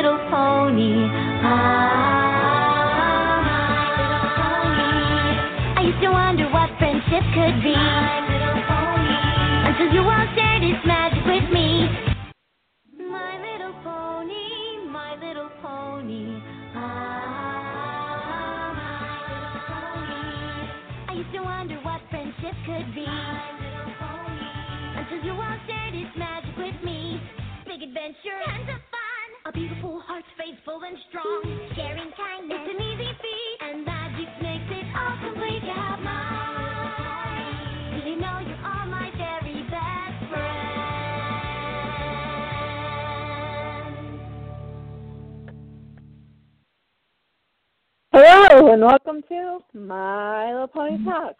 Little Pony. Ah, and strong. Sharing kindness, it's an easy feat. And magic makes it all complete. You have pony. You know you are my very best friend? Hello and welcome to My Little Pony Talk.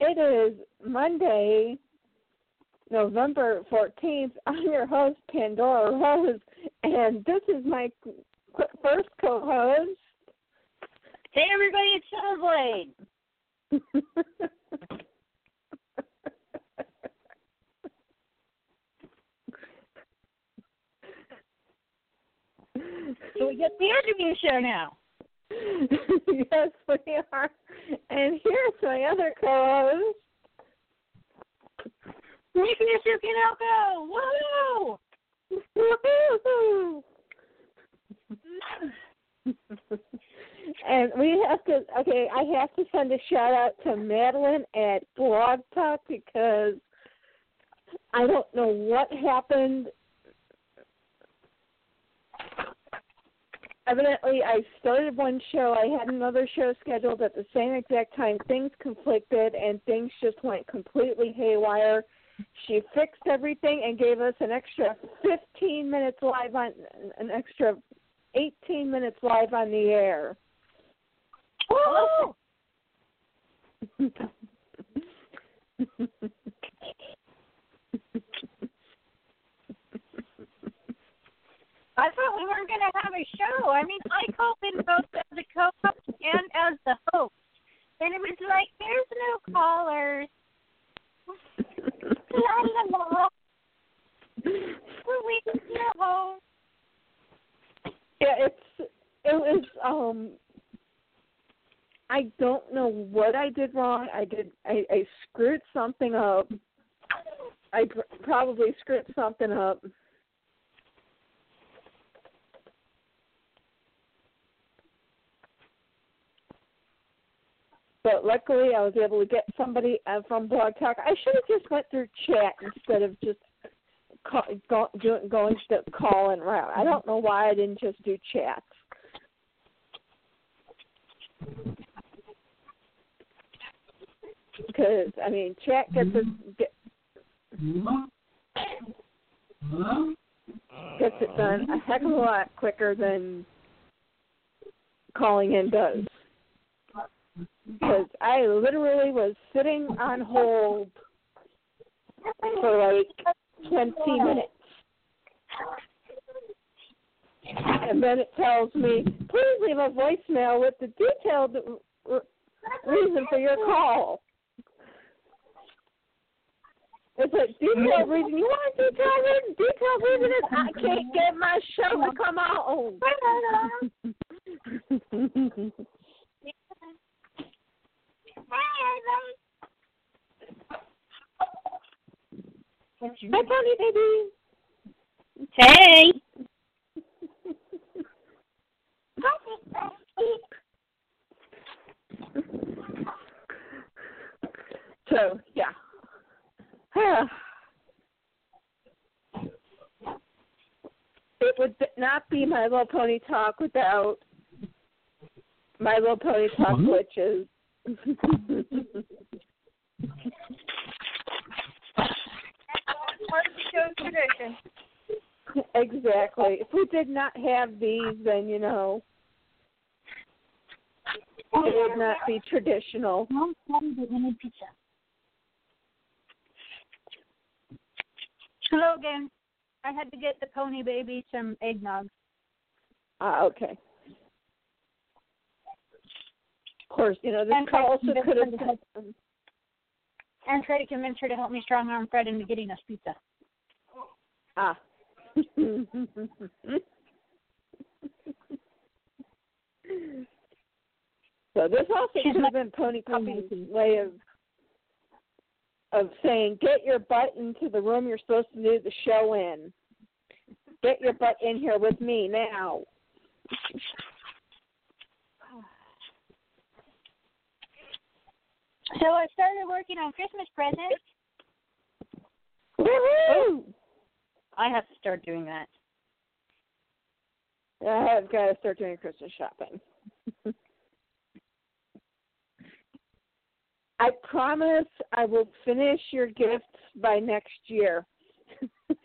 It is Monday, November 14th. I'm your host, Pandora Rose, and this is my first co host. Hey everybody, it's Shadowblade. So we get the interview show now. yes, we are. And here's my other co host. Nicholas Yukinoko! Woo! And we have to okay i have to send a shout out to madeline at blog talk because i don't know what happened. Evidently i started one show i had another show scheduled at the same exact time things conflicted and things just went completely haywire she fixed everything and gave us an extra 15 minutes live on an extra 18 minutes live on the air. Woo! I thought we weren't going to have a show. I mean, I called in both as the co-host and as the host, and it was like, there's no callers. La la la. We're yeah, it's it was um I don't know what I did wrong. I did I, I screwed something up. I pr- probably screwed something up. But luckily, I was able to get somebody uh, from Blog Talk. I should have just went through chat instead of just call, go, going the call and route. I don't know why I didn't just do chat. Because I mean, chat gets us get, gets it done a heck of a lot quicker than calling in does. Because I literally was sitting on hold for like 20 minutes. And then it tells me, please leave a voicemail with the detailed r- reason for your call. It's a detailed mm-hmm. reason. You want a detailed reason? Detailed reason is I can't get my show to come out. Hi, Pony Baby. Hey. So yeah. it would not be my little pony talk without my little pony talk glitches. Part of the show's tradition. exactly. If we did not have these, then you know it would not be traditional. Mom wanted the lemon pizza. Hello again. I had to get the pony baby some eggnog. Ah, okay. Of course, you know this call also could have help- And try to convince her to help me strong arm Fred into getting us pizza. ah. so this also She's could have been Pony Puppy's way of of saying, "Get your butt into the room you're supposed to do the show in. Get your butt in here with me now." So I started working on Christmas presents. Woohoo! Oh, I have to start doing that. I've got to start doing Christmas shopping. I promise I will finish your gifts by next year.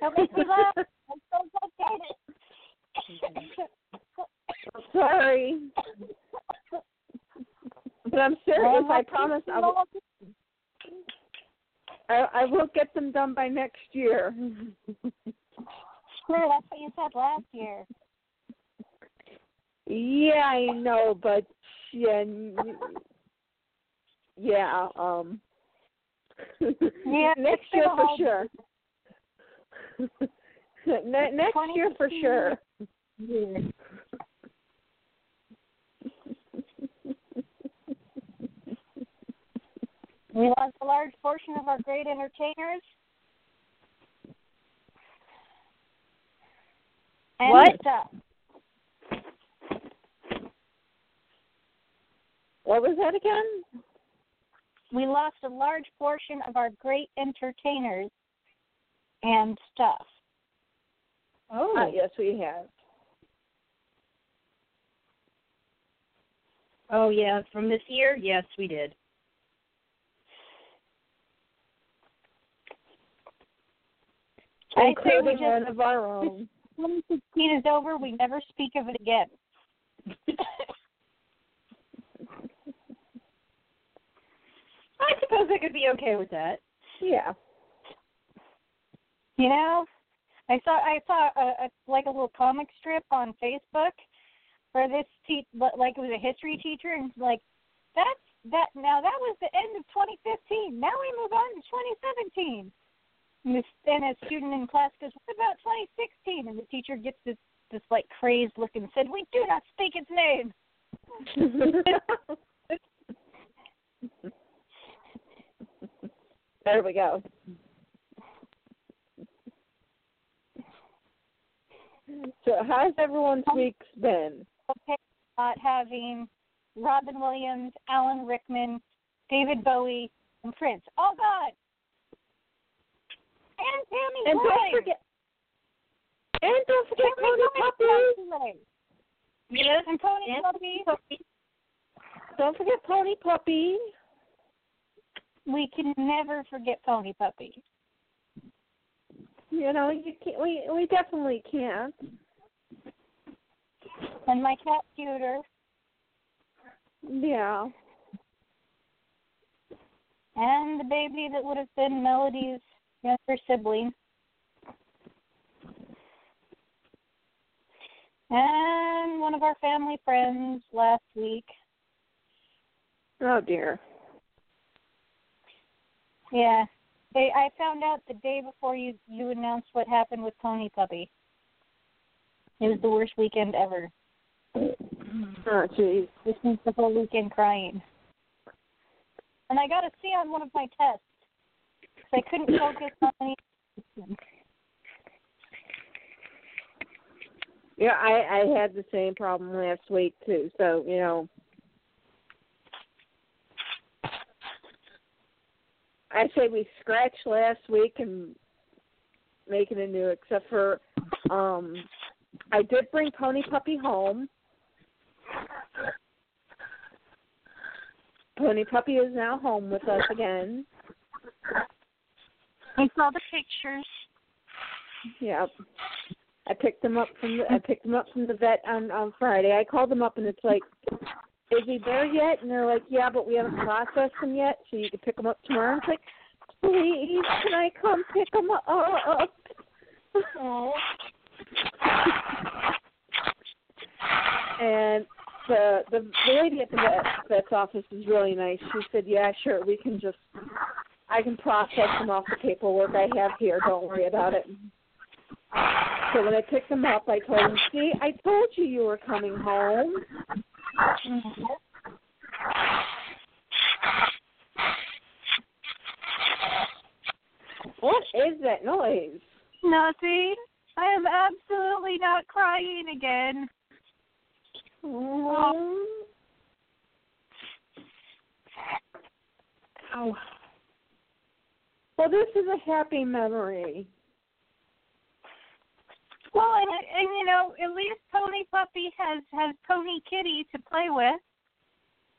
Don't make me laugh. I'm so excited. I'm sorry. But I'm serious. I promise I will, I, I will get them done by next year. Sure, that's what you said last year. Yeah, I know, but yeah, yeah, um, Yeah, next year for sure. ne- next year for 2015. sure. We lost a large portion of our great entertainers. And What? stuff. What was that again? We lost a large portion of our great entertainers and stuff. Oh, Uh, yes, we have. oh yeah, from this year, yes, we did. I say we just- one of our own. 2016 is over. We never speak of it again. I suppose I could be okay with that. Yeah. You know, I saw I saw a, a like a little comic strip on Facebook where this te- like it was a history teacher and like that's that now that was the end of 2015. Now we move on to 2017. And, this, and a student in class goes, "What about 2016?" And the teacher gets this this like crazed look and said, "We do not speak its name." there we go. So, how's everyone's weeks been? okay not having Robin Williams, Alan Rickman, David Bowie, and Prince. Oh God! And Tammy And don't forget, and don't forget Tammy Pony Faye Puppy. Yes, And Pony and Puppy. Don't forget Pony Puppy. We can never forget Pony Puppy. You know, you can't. We we definitely can't. And my cat Cuter. Yeah. And the baby that would have been Melody's younger sibling. And one of our family friends last week. Oh dear. Yeah. They I found out the day before you you announced what happened with Pony Puppy. It was the worst weekend ever. Oh jeez. I spent the whole weekend crying. And I got a C on one of my tests. 'cause I couldn't focus on any Yeah, I I had the same problem last week too. So you know, I say we scratch last week and make it anew. Except for, um, I did bring Pony Puppy home. Pony Puppy is now home with us again. I saw the pictures. Yep. I picked them up from the I picked them up from the vet on on Friday. I called them up and it's like, is he there yet? And they're like, yeah, but we haven't processed him yet, so you can pick him up tomorrow. And it's like, please, can I come pick him up? And the the, lady at the vet, vet's office is really nice. She said, "Yeah, sure, we can just I can process them off the paperwork I have here. Don't worry about it." So when I picked them up, I told him, "See, I told you you were coming home." Mm-hmm. What is that noise? Nothing. I am absolutely not crying again. Oh. Well, this is a happy memory. Well, and, and you know, at least Pony Puppy has has Pony Kitty to play with.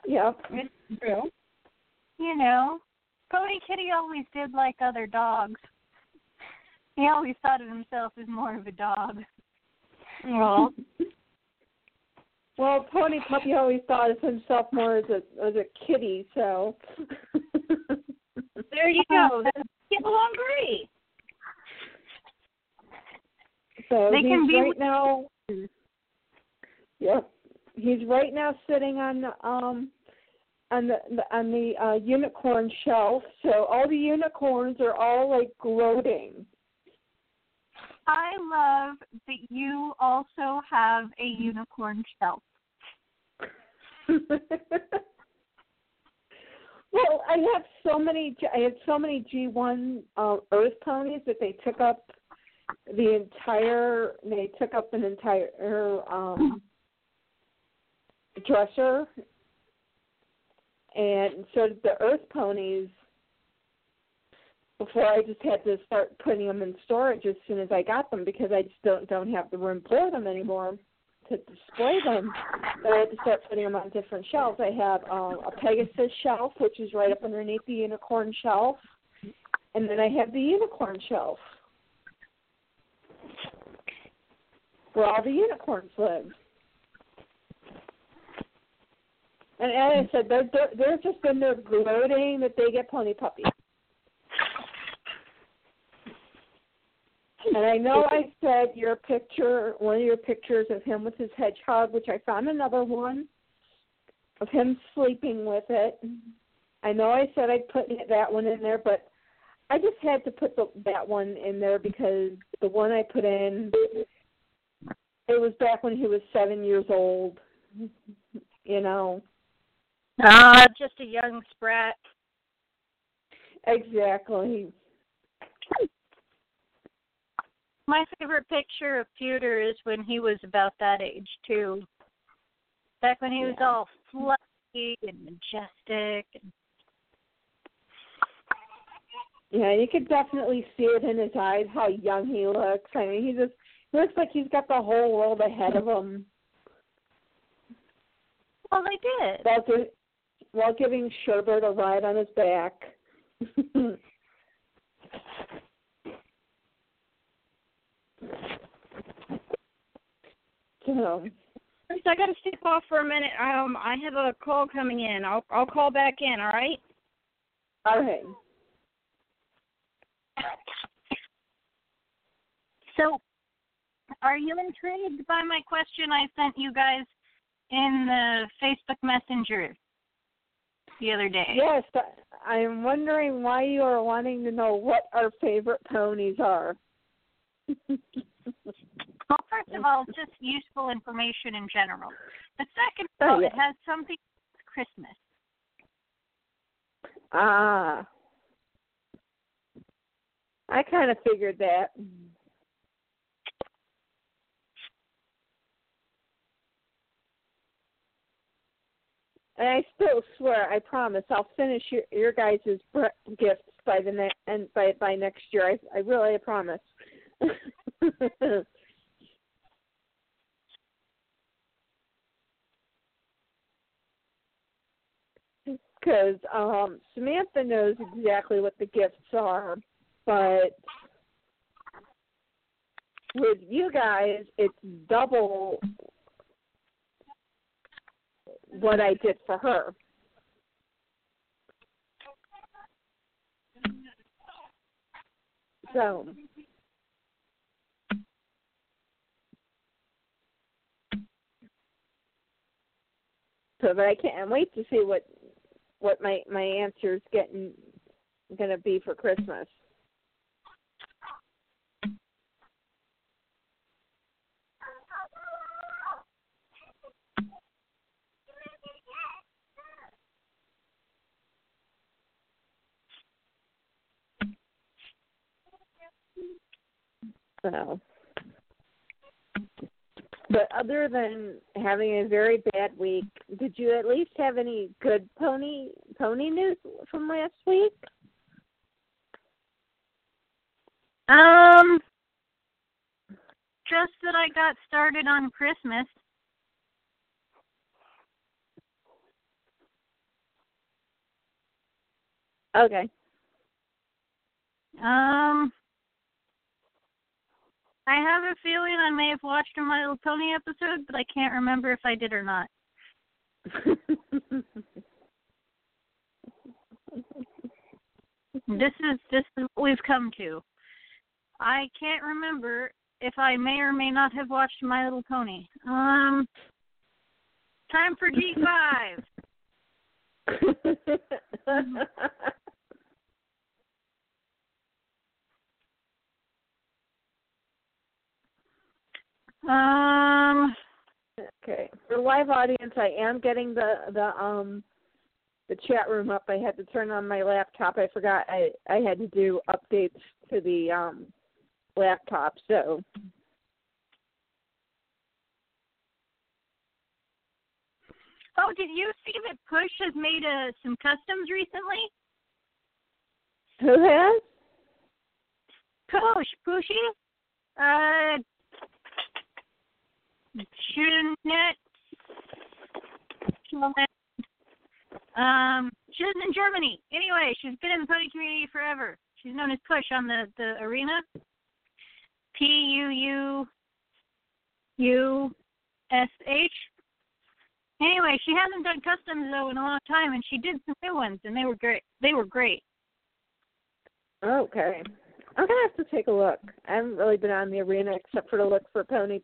Yep. It's true. You know, Pony Kitty always did like other dogs. He always thought of himself as more of a dog. Well, well, Pony Puppy always thought of himself more as a as a kitty, so. There you go. Along great. So They he's can be- right now. Yep, he's right now sitting on the um on the on the uh, unicorn shelf. So all the unicorns are all like gloating. I love that you also have a unicorn shelf. well, I have so many. I have so many G1 uh, Earth ponies that they took up the entire. They took up an entire um, dresser, and so did the Earth ponies. Before I just had to start putting them in storage as soon as I got them because I just don't don't have the room for them anymore to display them. But I had to start putting them on different shelves. I have um, a Pegasus shelf, which is right up underneath the unicorn shelf, and then I have the unicorn shelf where all the unicorns live. And as I said, they're they're, just in there gloating that they get pony puppies. And I know I said your picture, one of your pictures of him with his hedgehog, which I found another one of him sleeping with it. I know I said I'd put that one in there, but I just had to put the, that one in there because the one I put in, it was back when he was seven years old. You know. Ah, just a young sprat. Exactly. My favorite picture of Pewter is when he was about that age too. Back when he was all fluffy and majestic. And, Yeah, you could definitely see it in his eyes how young he looks. I mean, he just looks like he's got the whole world ahead of him. well, they did. While, gi- while giving Sherbert a ride on his back. so, I got to step off for a minute. Um, I have a call coming in. I'll I'll call back in. All right. all right. So, are you intrigued by my question I sent you guys in the Facebook Messenger the other day? Yes, I- I'm wondering why you are wanting to know what our favorite ponies are. Well, first of all, just useful information in general. But second of Oh, yeah. it has something to do with Christmas. ah. I kind of figured that. And I still swear, I promise, I'll finish your your guys' gifts by the next and by by next year. I I really promise. Because um, Samantha knows exactly what the gifts are, but with you guys, it's double what I did for her. So, So, but I can't wait to see what what my my answer's getting gonna be for Christmas. So, but other than having a very bad week, did you at least have any good pony pony news from last week? Um, just that I got started on Christmas. Okay. Um, I have a feeling I may have watched a My Little Pony episode, but I can't remember if I did or not. This is this is what we've come to. I can't remember if I may or may not have watched My Little Pony. Um, time for G five. Um, okay. For live audience, I am getting the the um the chat room up. I had to turn on my laptop. I forgot I I had to do updates to the um laptop. So oh, did you see that Push has made uh, some customs recently? who has? Push, Pushy, uh, Jeanette, um, she lives in Germany. Anyway, she's been in the pony community forever. She's known as Push on the the arena. P U U U S H. Anyway, she hasn't done customs though in a long time, and she did some new ones, and they were great. They were great. Okay. I'm gonna have to take a look. I haven't really been on the arena except for to look for pony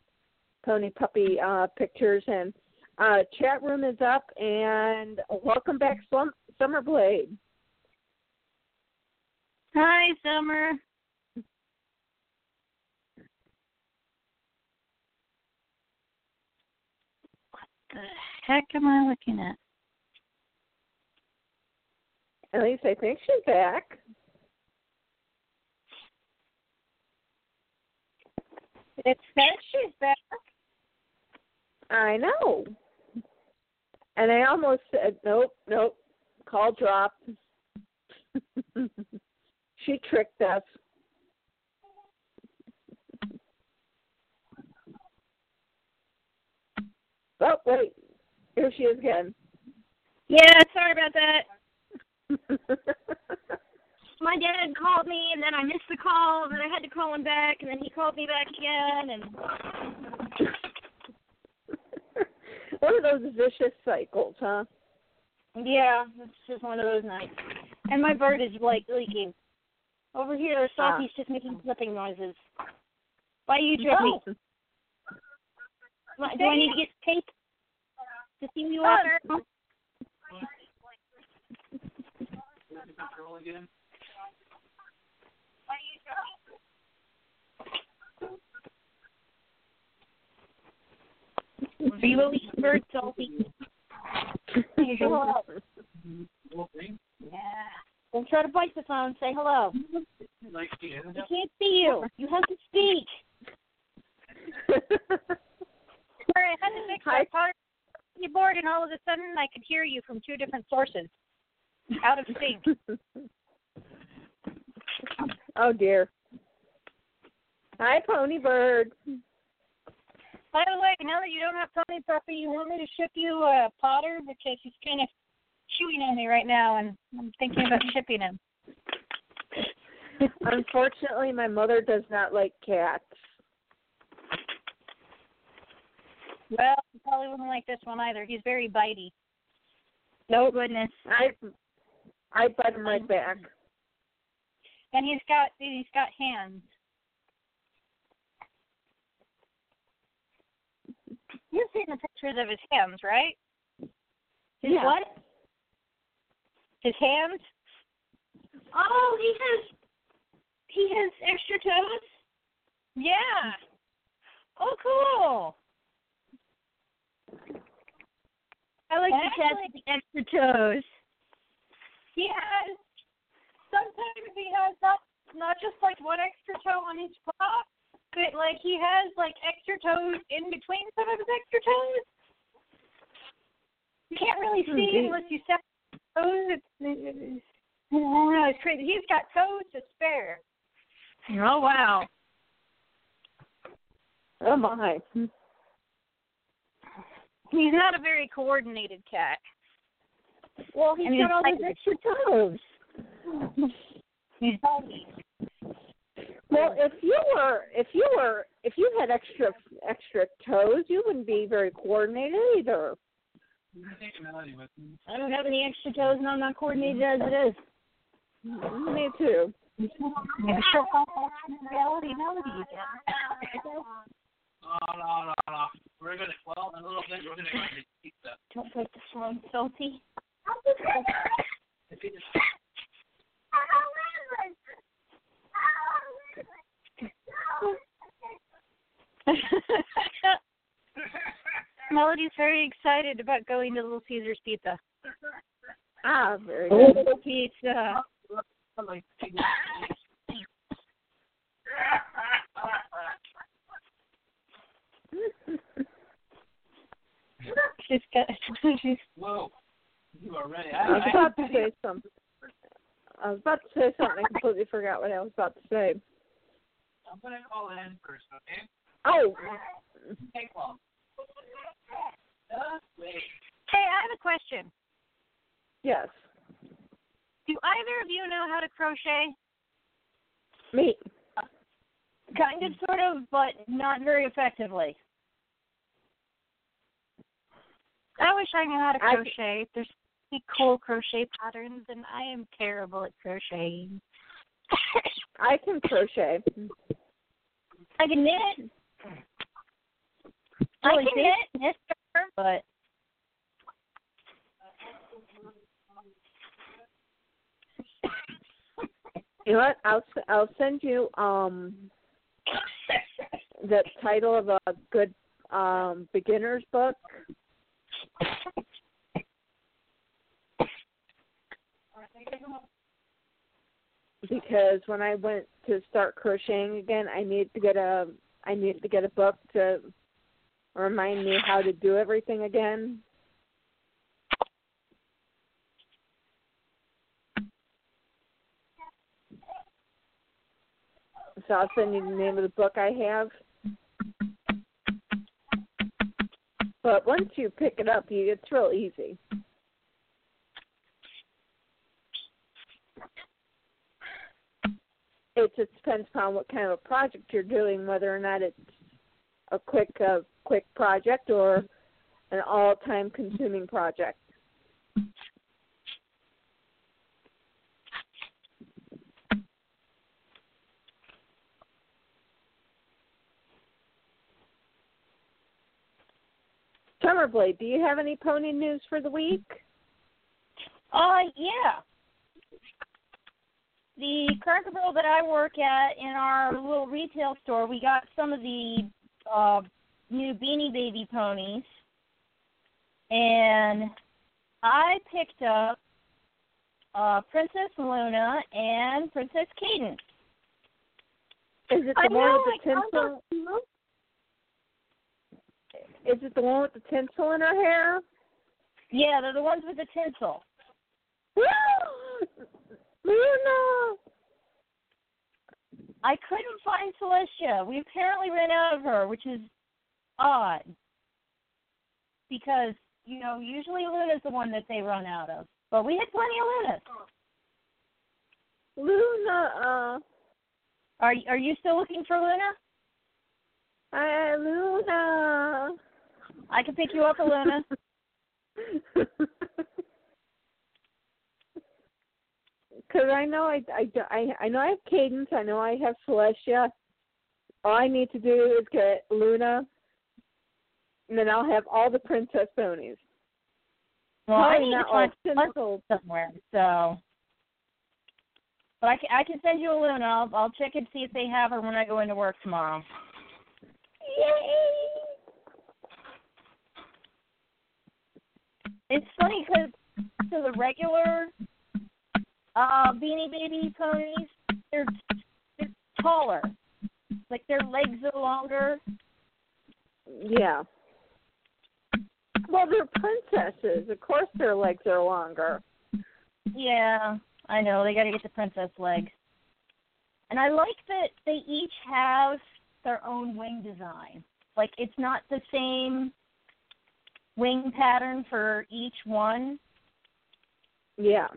pony puppy uh pictures and uh chat room is up and welcome back Slum- Summer Blade. Hi, Summer. What the heck am I looking at? At least I think she's back. It says she's back. I know. And I almost said, nope, nope, call dropped. she tricked us. Oh, wait. Here she is again. Yeah, sorry about that. My dad called me, and then I missed the call, and then I had to call him back, and then he called me back again, and One of those vicious cycles, huh? yeah, it's just one of those nights. And my bird is like leaking. Over here, ah. Softy's just making flipping noises. Why are you tripping? Oh. What, Do I need to get tape to see you out? Are you a leaking bird, Sophie? Say hello. Yeah. Don't try to bite the phone. Say hello. We can't see you. You have to speak. Sorry, I had to fix Hi. my power keyboard, and all of a sudden I could hear you from two different sources, out of sync. oh dear. Hi, Pony Bird. By the way, now that you don't have Pony Puppy, you want me to ship you uh, Potter because he's kind of chewing on me right now, and I'm thinking about shipping him. Unfortunately, my mother does not like cats. Well, he probably wouldn't like this one either. He's very bitey. No, Goodness. I I bite him right back. And he's got he's got hands. You've seen the pictures of his hands, right? yeah. what? His hands? Oh, he has he has extra toes. Yeah. Oh, cool. I like the cat with the extra toes. He has. Sometimes he has not not just like one extra toe on each paw, but like he has like extra toes in between some of his extra toes. You can't really see Mhm. unless you set toes. It's, it's, I don't know. It's crazy. He's got toes to spare. Oh wow. Oh my. He's not a very coordinated cat. Well, he's I mean, got all it's those extra toes. He's Well, if you were if you were if you had extra extra toes, you wouldn't be very coordinated either. I don't have any extra toes and I'm not coordinated as it is. Mm, me too. maybe she'll fall back in reality melody again. No, no, no, no. We're gonna well in a little bit we're gonna go to pizza. Don't take the one, salty. If you just Melody's very excited about going to Little Caesar's Pizza. Ah, very good. Oh, pizza. I like pizza. She's got she's Whoa. You are ready. I was I, about to say something. I was about to say something. I completely forgot what I was about to say. I'm gonna call it in first, okay? Oh, Take long. Hey, I have a question. yes, Do either of you know how to crochet? me. Kind of, sort of, but not very effectively. I wish I knew how to I- crochet. There's so cool crochet patterns, and I am terrible at crocheting. I can crochet. I can knit. I can big, knit. knit, but You know what? I'll s- I'll send you um the title of a good um beginner's book. Because when I went to start crocheting again, I needed to get a I needed to get a book to remind me how to do everything again. So I'll send you the name of the book I have. But once you pick it up, you it's real easy. It just depends upon what kind of a project you're doing, whether or not it's a quick uh, quick project or an all time consuming project. Summerblade, do you have any pony news for the week? uh, yeah. The Cracker that I work at in our little retail store, we got some of the uh, new Beanie Baby ponies, and I picked up uh, Princess Luna and Princess Cadance. Is it the I one know, with the tinsel? Is it the one with the tinsel in her hair? Yeah, they're the ones with the tinsel. Luna! I couldn't find Celestia. We apparently ran out of her, which is odd. Because, you know, usually Luna's the one that they run out of. But we had plenty of Lunas. Luna, uh, Are are you still looking for Luna? uh Luna. I can pick you up Luna. Because I know I, I, I, I know I have Cadance. I know I have Celestia. All I need to do is get Luna, and then I'll have all the princess ponies. Well, I Probably need to find one somewhere. So, but I can I can send you a and I'll I'll check and see if they have her when I go into work tomorrow. Yay! It's funny because so the regular uh Beanie Baby ponies, they're they're taller, like their legs are longer. Yeah. Well, they're princesses. Of course, their legs are longer. Yeah, I know they got to get the princess legs. And I like that they each have their own wing design. Like it's not the same wing pattern for each one. Yeah.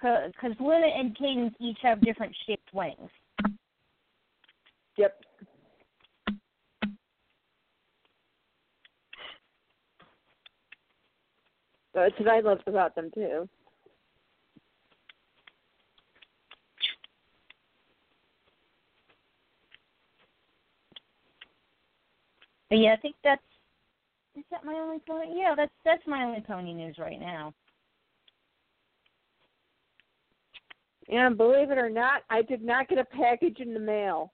Because Luna and Cadance each have different shaped wings. Yep. That's what I loved about them too. But yeah, I think that's is that my only pony? Yeah, that's that's my only pony news right now. And believe it or not, I did not get a package in the mail.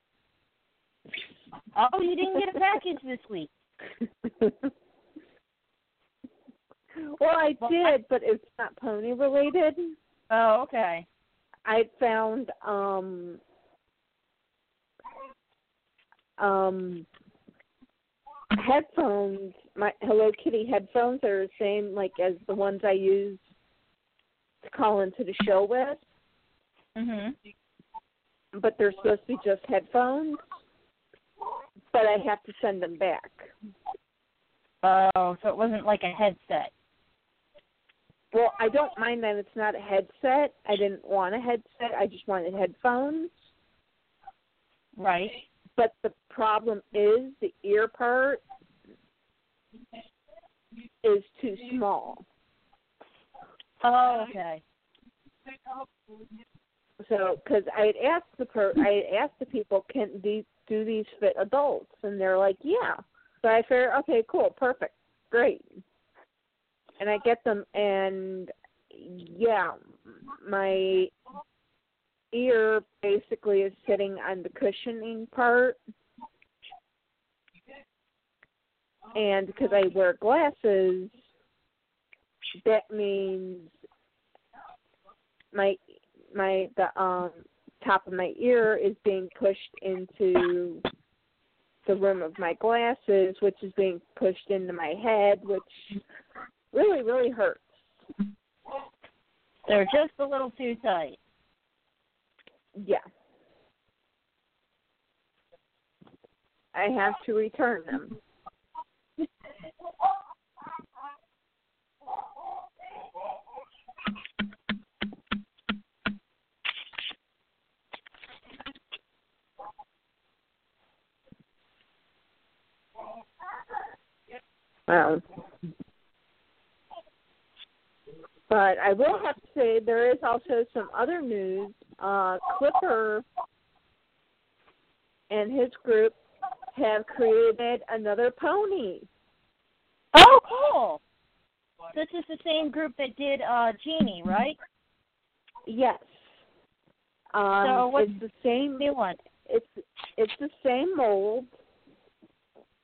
Oh, you didn't get a package this week. well, I did, but it's not pony related. Oh, okay. I found um um headphones. My Hello Kitty headphones are the same like as the ones I use to call into the show with, Mhm. but they're supposed to be just headphones. But I have to send them back. Oh, so it wasn't like a headset. Well, I don't mind that it's not a headset. I didn't want a headset. I just wanted headphones. Right. But the problem is the ear part is too small. Oh, okay. So, because I had asked the per, I had asked the people, can these do these fit adults? And they're like, yeah. So I figured, okay, cool, perfect, great. And I get them, and yeah, my ear basically is sitting on the cushioning part. And because I wear glasses, that means my my the um top of my ear is being pushed into the rim of my glasses, which is being pushed into my head, which really, really hurts. They're just a little too tight. Yeah. I have to return them. Um, but I will have to say there is also some other news. Uh, Clipper and his group have created another pony. Oh, cool. This is the same group that did uh Genie, right? Yes. Um, So what's it's the same New one. it's it's the same mold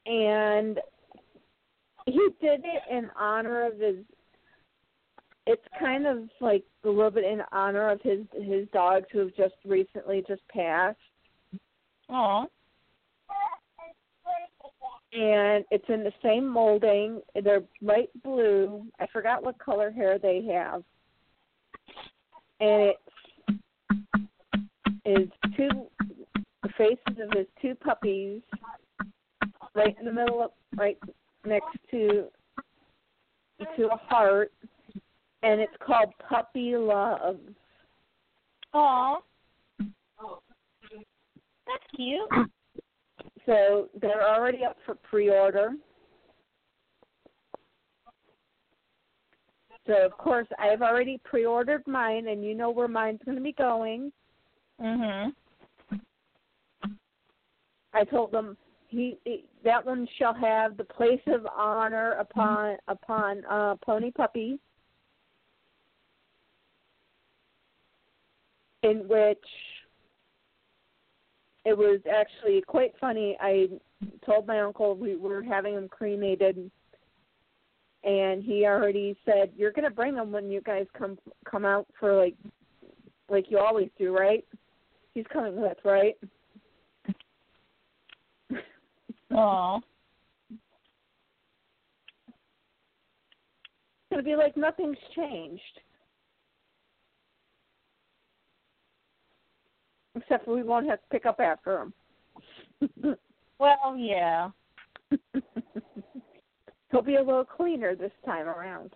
and he did it in honor of his it's kind of like a little bit in honor of his his dogs who have just recently just passed. Oh. and it's in the same molding. They're light blue. I forgot what color hair they have. And it is two the faces of his two puppies right in the middle of right next to to a heart and it's called puppy love Aw. That's cute. so they're already up for pre-order so of course i've already pre-ordered mine and you know where mine's going to be going Mhm. I told them he, he that one shall have the place of honor upon upon uh, pony puppy, in which it was actually quite funny. I told my uncle we were having him cremated, and he already said you're gonna bring him when you guys come come out for like like you always do, right? He's coming with, right? Aw. It's gonna be like nothing's changed. Except we won't have to pick up after him. Well, yeah. He'll be a little cleaner this time around.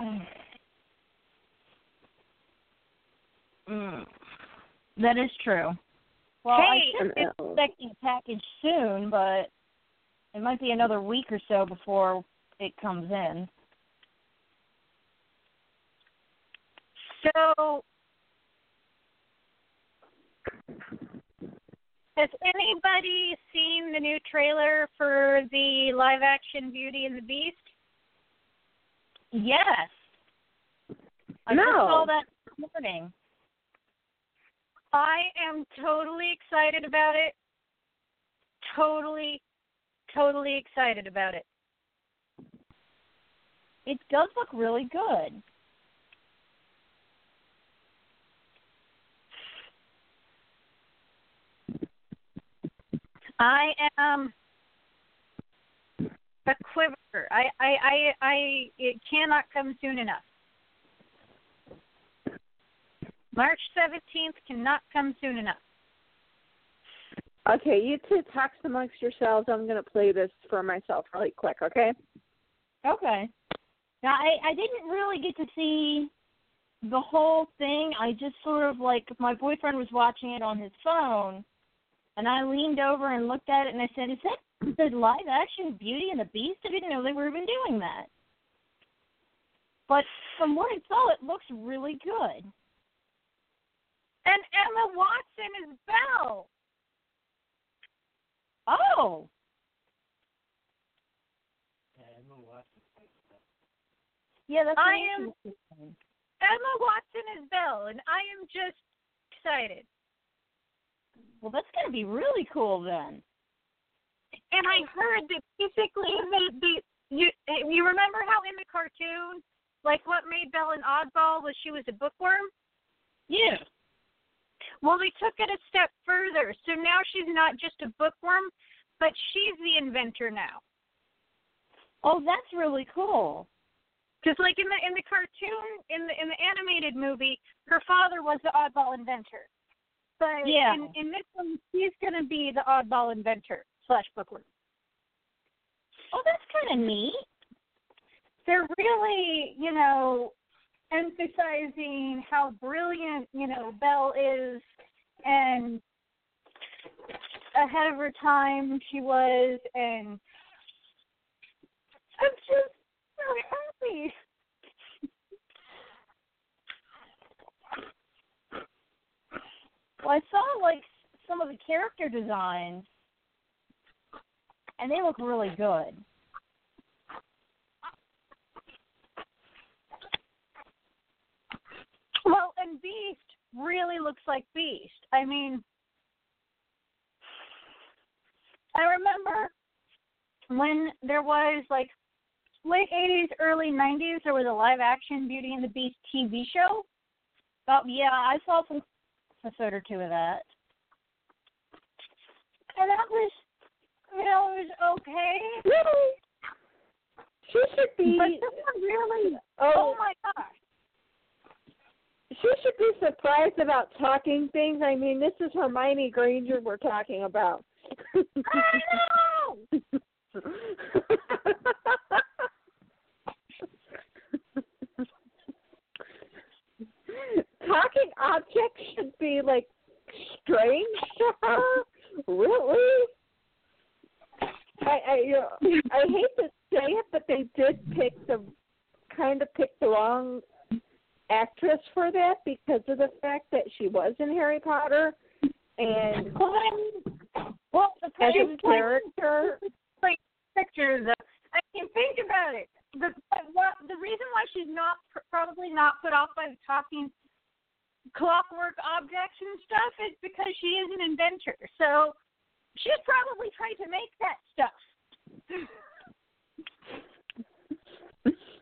Mm. That is true. Well, Hey, I should be Oh. expecting a package soon, but it might be another week or so before it comes in. So, has anybody seen the new trailer for the live action Beauty and the Beast? Yes. I No. just saw that this morning. I am totally excited about it. Totally, totally excited about it. It does look really good. I am a quiver. I, I, I, I, it cannot come soon enough. March 17th cannot come soon enough. Okay, you two talk amongst yourselves. I'm gonna play this for myself really quick, okay? Okay. Now I I didn't really get to see the whole thing. I just sort of like my boyfriend was watching it on his phone, and I leaned over and looked at it and I said, "Is that the live action Beauty and the Beast? I didn't know they were even doing that." But from what I saw, it looks really good. And Emma Watson is Belle. Oh, yeah, Emma Watson. Yeah, that's I am- Emma Watson is Belle, and I am just excited. Well, that's gonna be really cool then. And I heard that basically the, the you you remember how in the cartoon, like what made Belle an oddball was she was a bookworm. Yeah. Well, they took it a step further, so now she's not just a bookworm, but she's the inventor now. Oh, that's really cool. Because like in the in the cartoon, in the in the animated movie, her father was the oddball inventor. But Yeah. in, in this one, he's gonna be the oddball inventor slash bookworm. Oh, that's kind of neat. they're really, you know, emphasizing how brilliant, you know, Belle is and ahead of her time she was and I'm just so happy. Well, I saw like some of the character designs, and they look really good. Well, and Beast really looks like Beast. I mean, I remember when there was like late 80s, early 90s, there was a live action Beauty and the Beast TV show. Oh yeah, I saw some episode or two of that. And that was, you know, it was okay. Really? She should be. But this one really, oh, oh my gosh. She should be surprised about talking things. I mean, this is Hermione Granger we're talking about. I know! Talking objects should be like strange to her. Really? I I you know, I hate to say it, but they did pick the kind of pick the wrong actress for that because of the fact that she was in Harry Potter and Well, the as a character like pictures of, I mean, mean, think about it. The what, the reason why she's not probably not put off by the talking clockwork objects and stuff is because she is an inventor. So she's probably trying to make that stuff.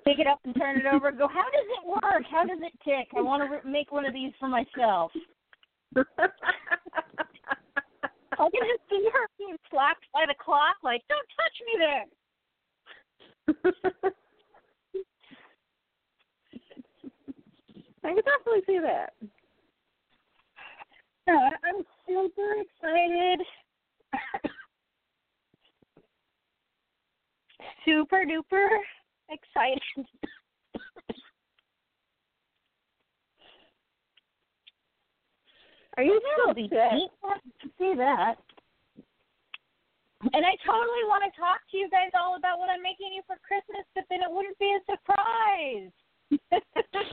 Pick it up and turn it over. Go. How does it work? How does it tick? I want to re- make one of these for myself. I can just see her being slapped by the clock, like, "Don't touch me there." I can definitely see that. I'm super excited. super duper excited. Are you still sick? See that. And I totally want to talk to you guys all about what I'm making you for Christmas, but then it wouldn't be a surprise.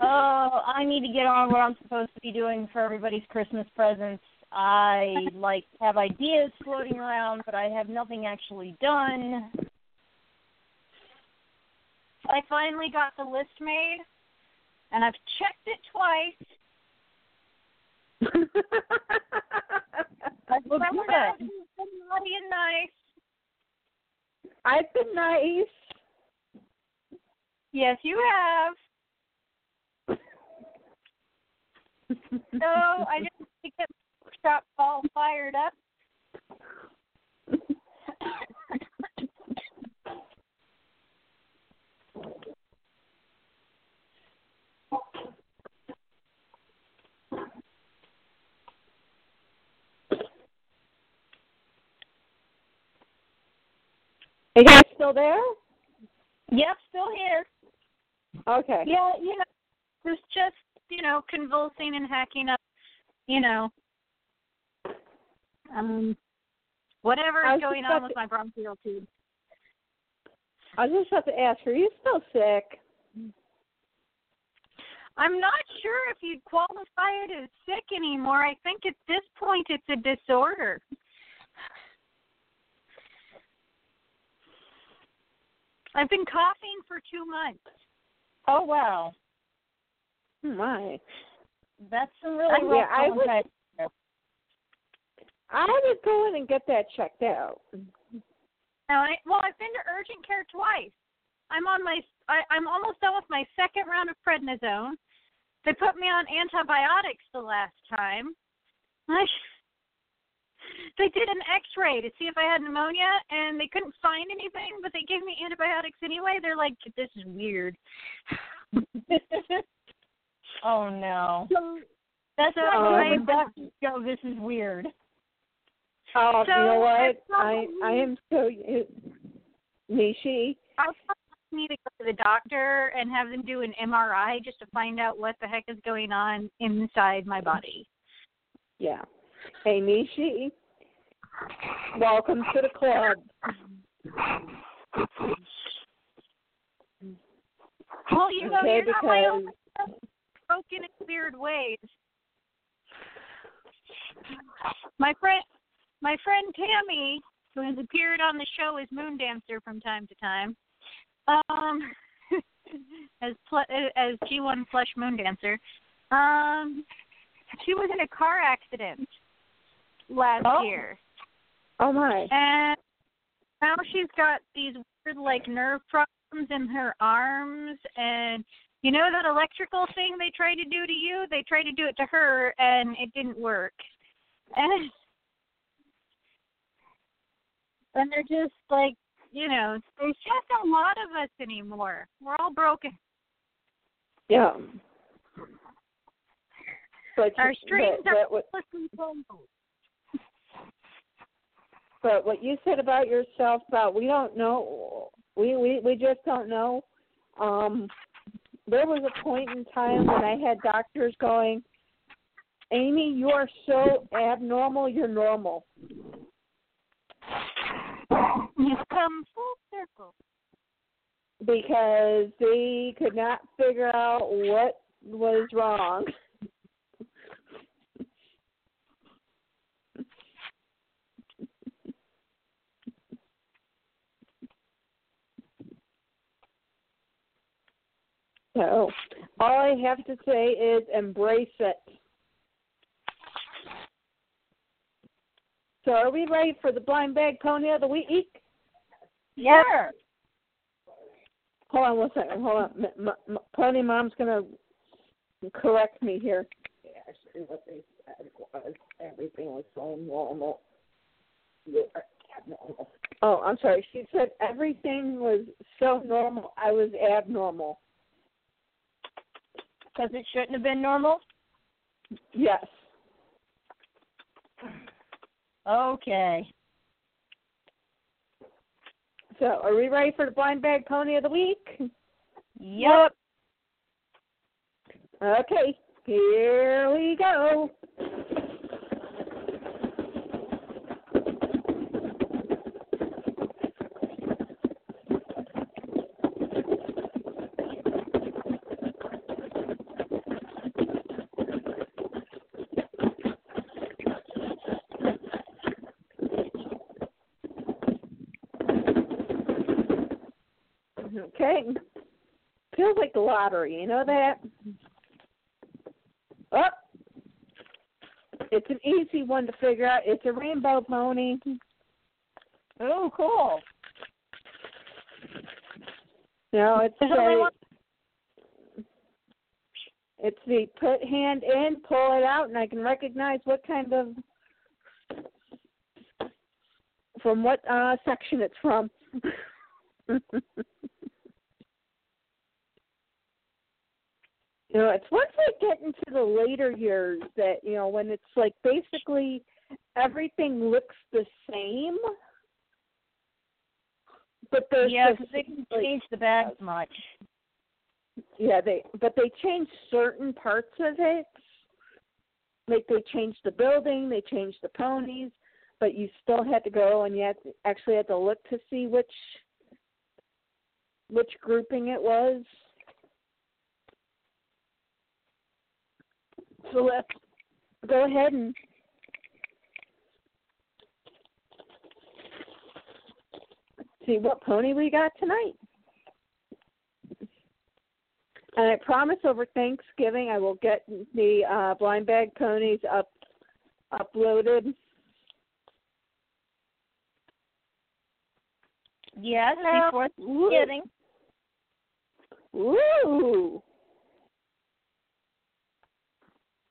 Oh, I need to get on what I'm supposed to be doing for everybody's Christmas presents. I like have ideas floating around, but I have nothing actually done. I finally got the list made, and I've checked it twice. I've Well, remembered good. been naughty and nice. I've been nice. Yes, you have. So I just to the all fired up. Are you guys still there? Yep, still here. Okay. Yeah, you know, there's just you know convulsing and hacking up, you know, um, whatever is going on about with my bronchial tube. I was just about to ask, are you still sick? I'm not sure if you'd qualify it as sick anymore. I think at this point it's a disorder. I've been coughing for two months. Oh wow, My. that's some really I- rough yeah, I going would- times. I would go in and get that checked out. Now, I, well, I've been to urgent care twice. I'm on my, I, I'm almost done with my second round of prednisone. They put me on antibiotics the last time. I, they did an X-ray to see if I had pneumonia, and they couldn't find anything, but they gave me antibiotics anyway. They're like, this is weird. oh no, So, that's So not I- good. Doctors go. This is weird. Oh, So, you know what? I I am so Nishi. I need to go to the doctor and have them do an MRI just to find out what the heck is going on inside my body. Yeah. Hey Nishi. Welcome to the club. Well, you know, Okay, you're not my because only broken in weird ways. My friend, my friend Tammy, who has appeared on the show as Moon Dancer from time to time, um, as pl- as G1 Flush Moon Dancer, um, she was in a car accident last Oh. year, Oh my. and now she's got these weird like nerve problems in her arms and you know that electrical thing they try to do to you they try to do it to her and it didn't work and and they're just like you know there's just a lot of us anymore we're all broken Yeah. But our streams but, are but, what, but what you said about yourself about we don't know we we we just don't know. Um there was a point in time when I had doctors going, Amy, you are so abnormal, you're normal. You've come full circle. Because they could not figure out what was wrong. So all I have to say is embrace it. So are we ready for the blind bag pony of the week? Sure. Hold on one second. Hold on. M- m- m- pony mom's gonna correct me here. Actually, what they said was everything was so normal. You are abnormal. Oh, I'm sorry. She said everything was so normal. I was abnormal. Because it shouldn't have been normal? Yes. Okay. So, are we ready for the blind bag pony of the week? Yep. Okay, here we go. The lottery, you know that? Oh. It's an easy one to figure out. It's a rainbow pony. Oh, cool. No, it's a, it's the put hand in, pull it out, and I can recognize what kind of from what uh section it's from. you know, it's once I get into the later years that you know when it's like basically everything looks the same, but there's Yeah, because they didn't like, change the bags much. yeah, they but they changed certain parts of it. Like they changed the building, they changed the ponies, but you still had to go and you had to, actually had to look to see which which grouping it was. So let's go ahead and see what pony we got tonight. And I promise over Thanksgiving I will get the uh, blind bag ponies up uploaded. Yes, Now- before. Thanksgiving. Woo!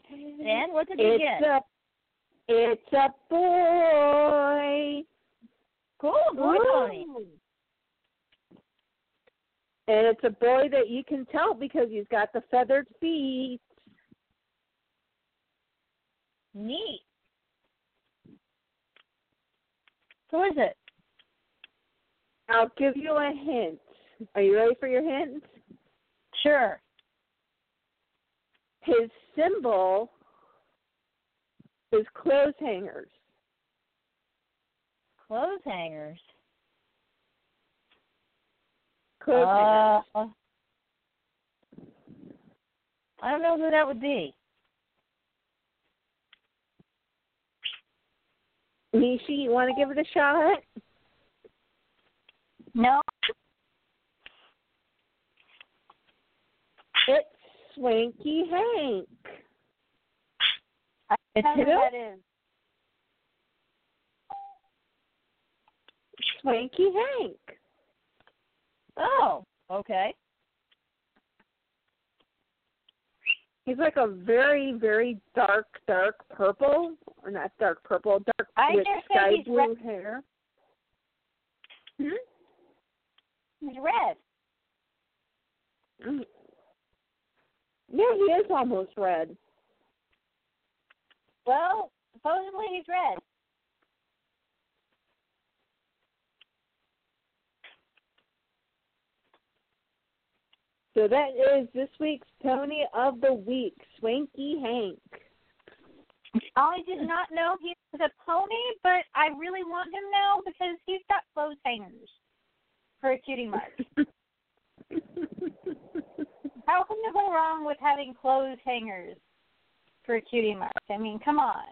And what did you It's get? a it's a boy. Cool, boy pony. And it's a boy that you can tell because he's got the feathered feet. Neat. Who is it? I'll give you a hint. Are you ready for your hint? Sure. His symbol is clothes hangers. Clothes hangers. Clothes hangers. Uh, I don't know who that would be. Nishi, you want to give it a shot? No. It's Swanky Hank. I It's who who? that is. Swanky Hank. Oh, okay. He's like a very, very dark, dark purple, or not dark purple, dark I with sky blue red. hair. Hmm? He's red. Yeah, he is almost red. Well, supposedly he's red. So that is this week's Pony of the Week, Swanky Hank. Oh, I did not know he was a pony, but I really want him now because he's got clothes hangers for a cutie mark. How can you go wrong with having clothes hangers for a cutie mark? I mean, come on.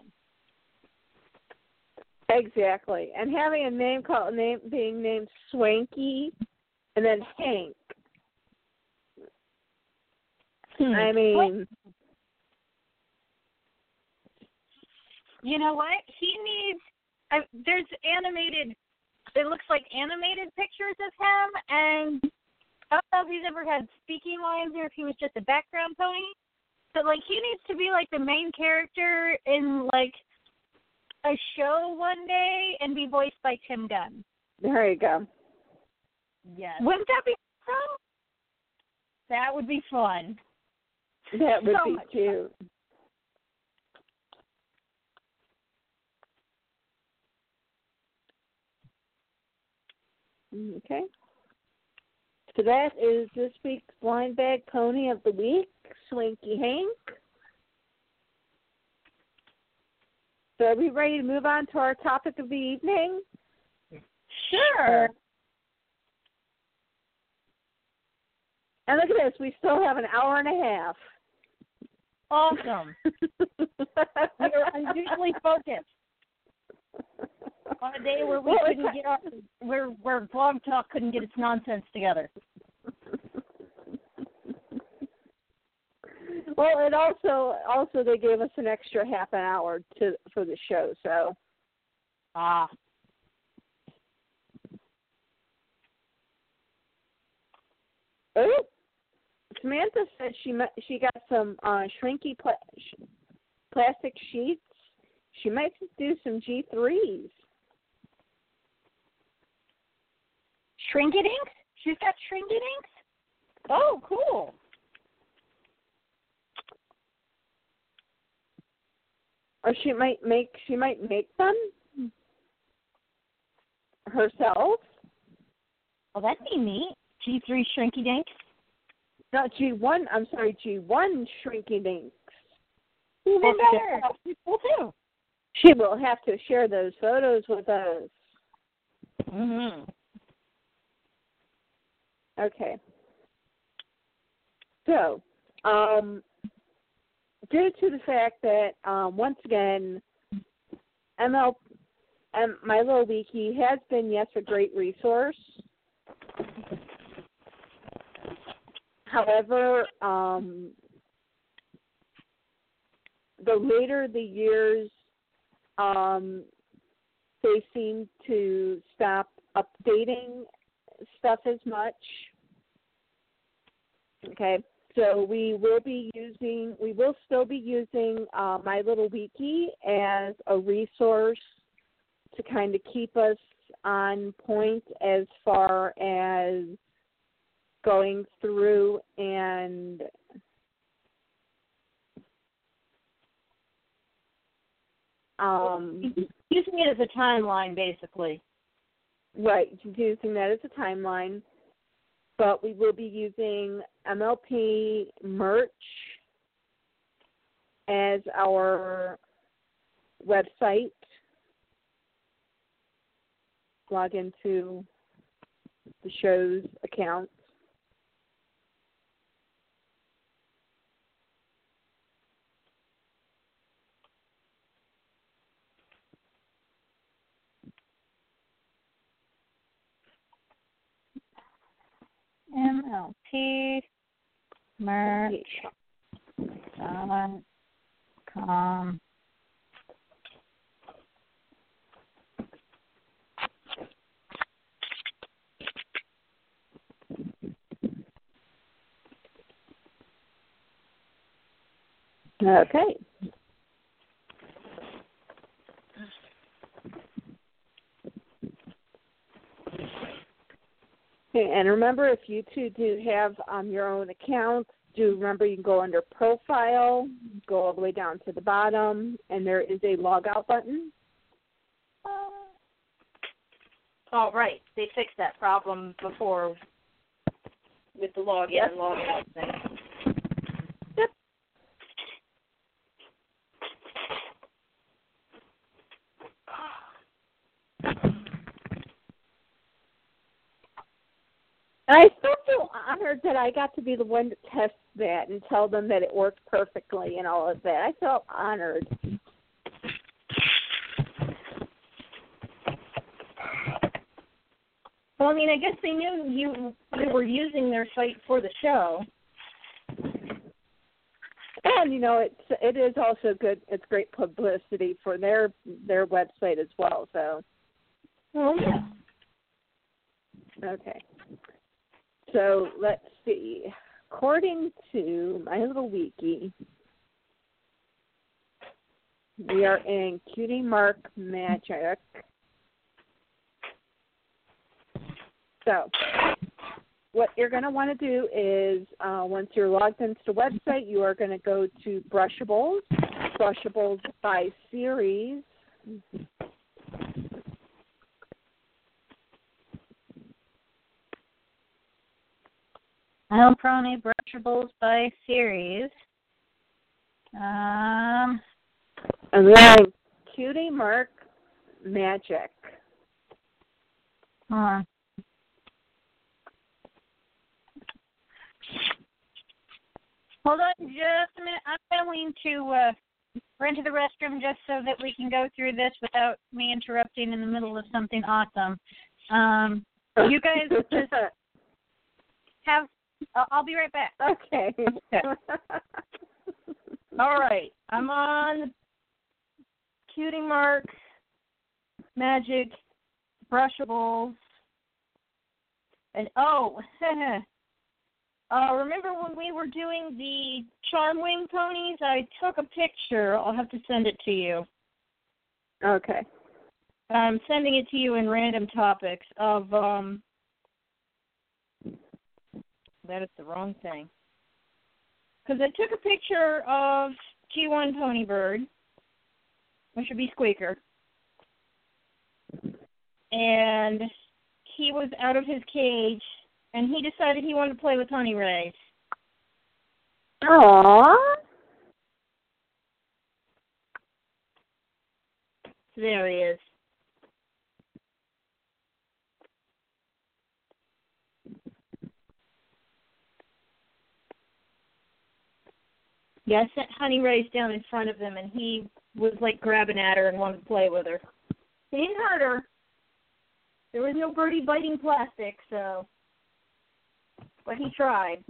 exactly. And having a name called name being named Swanky and then Hank. Hmm. I mean, You know what? He needs. I, there's animated. It looks like animated pictures of him, and I don't know if he's ever had speaking lines or if he was just a background pony. But like, he needs to be like the main character in like a show one day and be voiced by Tim Gunn. there you go. Yes. Wouldn't that be fun? That would be fun. That would So be much fun. cute. Okay. So that is this week's blind bag pony of the week, Swanky Hank. So are we ready to move on to our topic of the evening? Sure. And look at this, we still have an hour and a half. Awesome. We are unusually focused on a day where we Well, couldn't get our, where where Blog Talk couldn't get its nonsense together. Well, it also also they gave us an extra half an hour to for the show, so Ah. oh, Samantha said she she got some uh shrinky pla- sh- plastic sheets. She might do some G threes. Shrinky Dinks? She's got shrinket inks? Oh, cool. Or she might make she might make them herself. Well, that'd be neat. G three Shrinky dinks. Not G one. I'm sorry, G one shrinky dinks. Even better. That'd be cool too. She will have to share those photos with us. Mm-hmm. Okay. So, um, due to the fact that um, once again, ML, um, my little wiki has been yes a great resource. However, um, the later the years, um, they seem to stop updating stuff as much. Okay, so we will be using, we will still be using uh, My Little Wiki as a resource to kind of keep us on point as far as going through and um, Using it as a timeline, basically. Right, using that as a timeline. But we will be using MLP merch as our website. Log into the show's accounts. MLP merch dot com. Okay. Okay, and remember, if you two do have um, your own accounts, do remember you can go under profile, go all the way down to the bottom, and there is a logout button. Oh, right. They fixed that problem before with the login Yes. and logout thing. And I still feel honored that I got to be the one to test that and tell them that it worked perfectly and all of that. I felt honored. Well, I mean, I guess they knew you you were using their site for the show. and you know it's it is also good. It's great publicity for their their website as well. So. Oh yeah. Okay. So let's see. According to my little wiki, we are in Cutie Mark Magic. So, what you're going to want to do is uh, once you're logged into the website, you are going to go to Brushables, Brushables by series. Alproni Brushables by series. Um, and then Cutie Mark Magic. Hold on. Hold on just a minute. I'm going to uh, run to the restroom just so that we can go through this without me interrupting in the middle of something awesome. Um, you guys just have. I'll, I'll be right back. Okay. All right. I'm on Cutie Mark, Magic, Brushables, and oh, uh, remember when we were doing the Charm Wing ponies? I took a picture. I'll have to send it to you. okay. I'm sending it to you in random topics of um. That is the wrong thing. Because I took a picture of G1 Ponybird, which would be Squeaker, and he was out of his cage, and he decided he wanted to play with Honey Rays. Aww. So there he is. Yeah, I sent Honey Rays down in front of him, and he was like grabbing at her and wanted to play with her. He didn't hurt her. There was no birdie biting plastic, so. But he tried.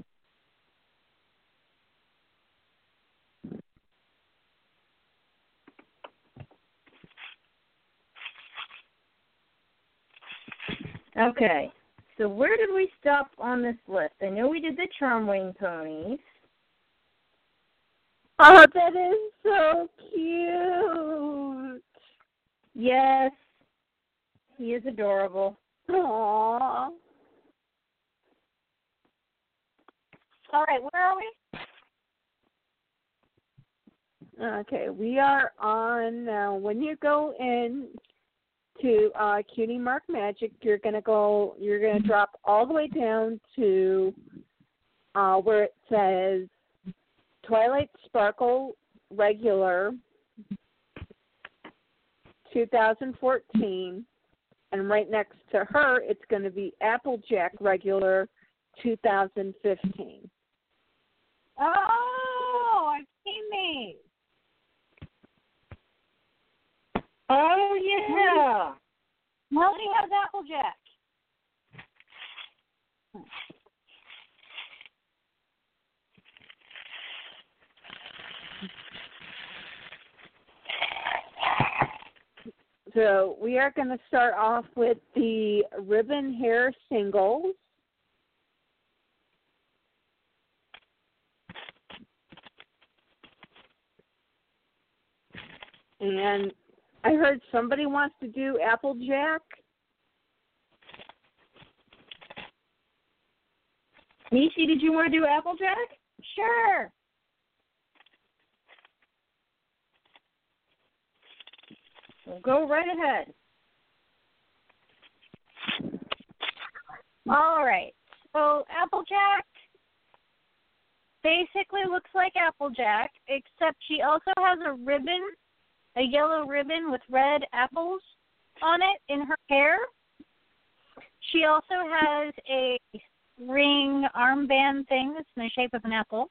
Okay, so where did we stop on this list? I know we did the Charmwing ponies. Oh, that is so cute. Yes, he is adorable. Aww. All right, where are we? Okay, we are on now. When you go in to uh, Cutie Mark Magic, you're gonna go. You're gonna drop all the way down to uh, where it says Twilight Sparkle Regular 2014, and right next to her, it's going to be Applejack Regular 2015. Oh, I've seen these. Oh yeah. Melody has Applejack. So we are going to start off with the ribbon hair singles. And I heard somebody wants to do Applejack. Nishi, did you want to do Applejack? Sure. Well, go right ahead. All right. So Applejack basically looks like Applejack, except she also has a ribbon, a yellow ribbon with red apples on it in her hair. She also has a ring armband thing that's in the shape of an apple.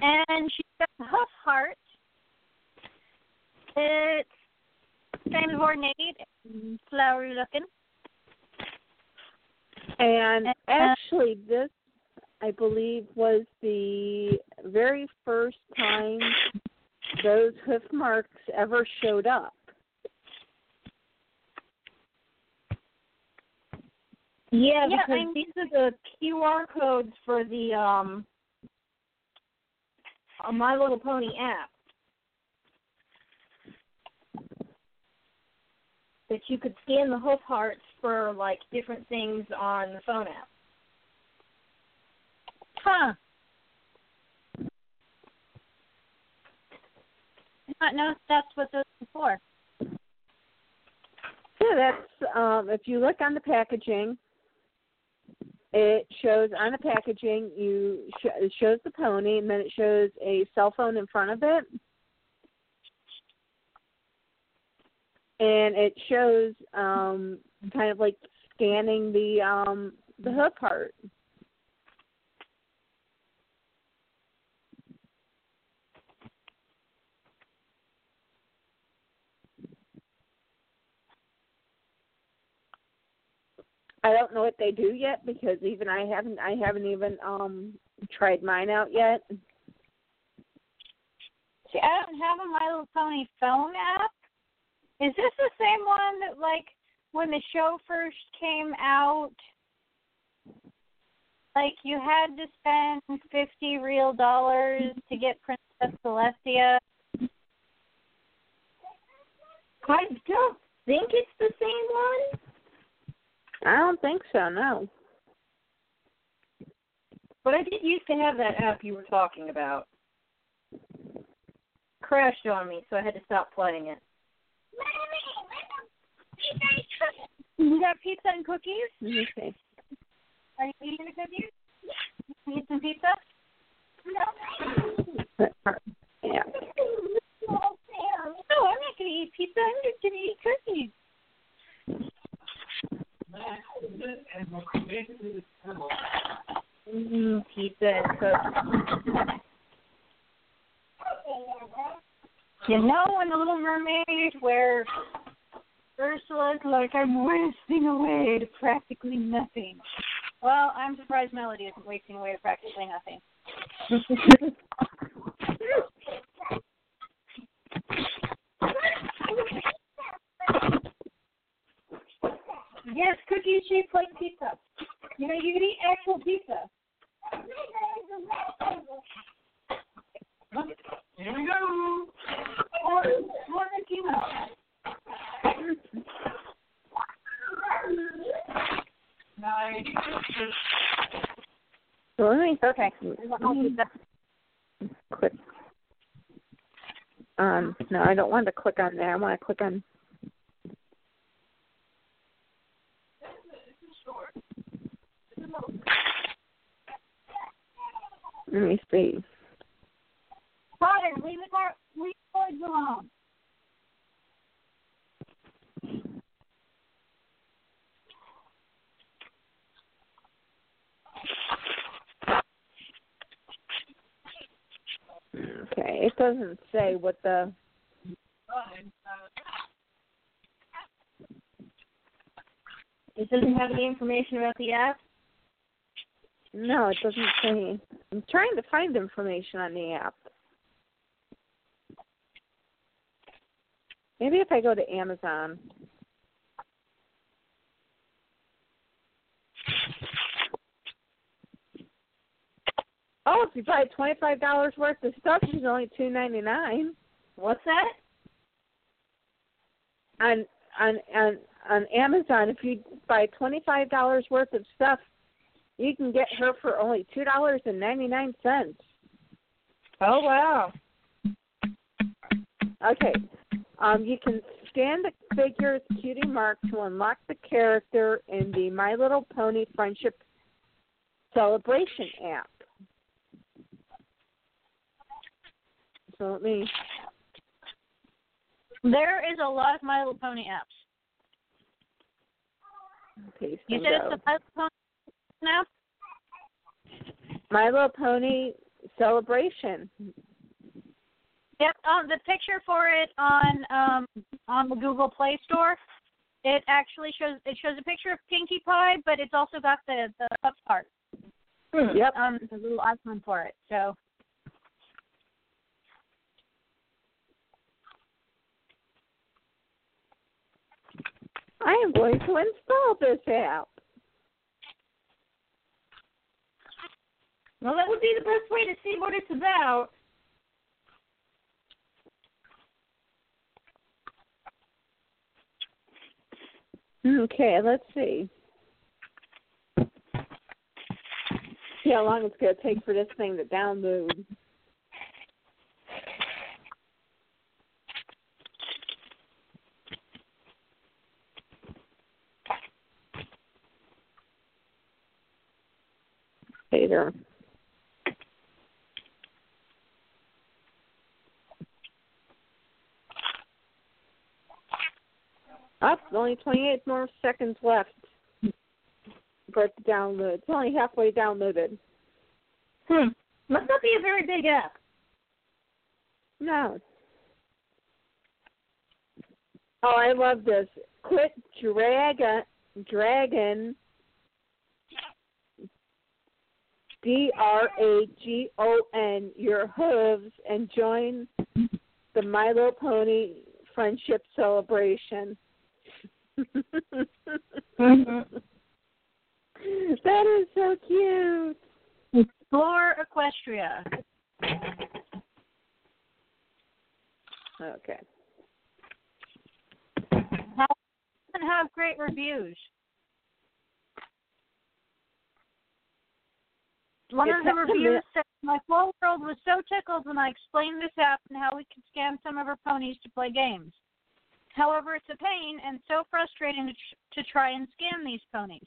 And she's got a heart. It's kind of ornate and flowery looking. And Uh, actually, this, I believe, was the very first time those hoof marks ever showed up. Yeah, Yeah, because I'm- these are the QR codes for the um uh, My Little Pony app that you could scan the hoof hearts for like different things on the phone app. Huh. I did not know that's what those are for. Yeah, that's um, if you look on the packaging, it shows on the packaging you sh- it shows the pony and then it shows a cell phone in front of it, and it shows um, kind of like scanning the um, the hoof part. I don't know what they do yet because even I haven't I haven't even um tried mine out yet. See, I don't have a My Little Pony phone app. Is this the same one that, like, when the show first came out, like you had to spend fifty real dollars to get Princess Celestia? I don't think it's the same one. I don't think so, no. But I did used to have that app you were talking about. Crashed on me, so I had to stop playing it. You got pizza and cookies? Okay. Are you eating the cookies? You Need some pizza? No. Yeah. No, I'm not going to eat pizza. I'm just going to eat cookies. Mm, pizza and cookies. You know, in The Little Mermaid, where Ursula's like, I'm wasting away to practically nothing. Well, I'm surprised Melody isn't wasting away to practically nothing. Yes, cookies shaped like pizza. You know, you can eat actual pizza. Here we go. Or more me Okay. click on no, I don't want to click on there. I want to click on Let me see. Potter, leave the car, leave the alone. Okay, it doesn't say what the It doesn't have any information about the app. no, it doesn't say. I'm trying to find information on the app. Maybe if I go to Amazon. Oh, if you buy twenty five dollars worth of stuff, she's only two ninety nine. What's that? On on on on Amazon, if you buy twenty five dollars worth of stuff, you can get her for only two dollars and ninety nine cents. Oh wow. Okay. Um, you can scan the figure's cutie mark to unlock the character in the My Little Pony Friendship Celebration app. So let me. There is a lot of My Little Pony apps. Paste You said it's the My Little Pony now? My Little Pony Celebration. Yep. Um, the picture for it on um on the Google Play Store, it actually shows it shows a picture of Pinkie Pie, but it's also got the the pup part. Hmm. Yep. Um, the little icon for it. So. I am going to install this app. Well, that would be the best way to see what it's about. Okay, let's see. See how long it's going to take for this thing to download. Later. Up, only 28 more seconds left for it to download. It's only halfway downloaded. Hmm. Must not be a very big app. No. Oh, I love this. Quit dragon, dragon, D R A G O N, your hooves, and join the My Little Pony Friendship Celebration. Mm-hmm. That is so cute. Explore Equestria. Okay. And have great reviews. One of the reviews said, My whole world was so tickled when I explained this app and how we could scan some of our ponies to play games. However, it's a pain and so frustrating to, tr- to try and scan these ponies.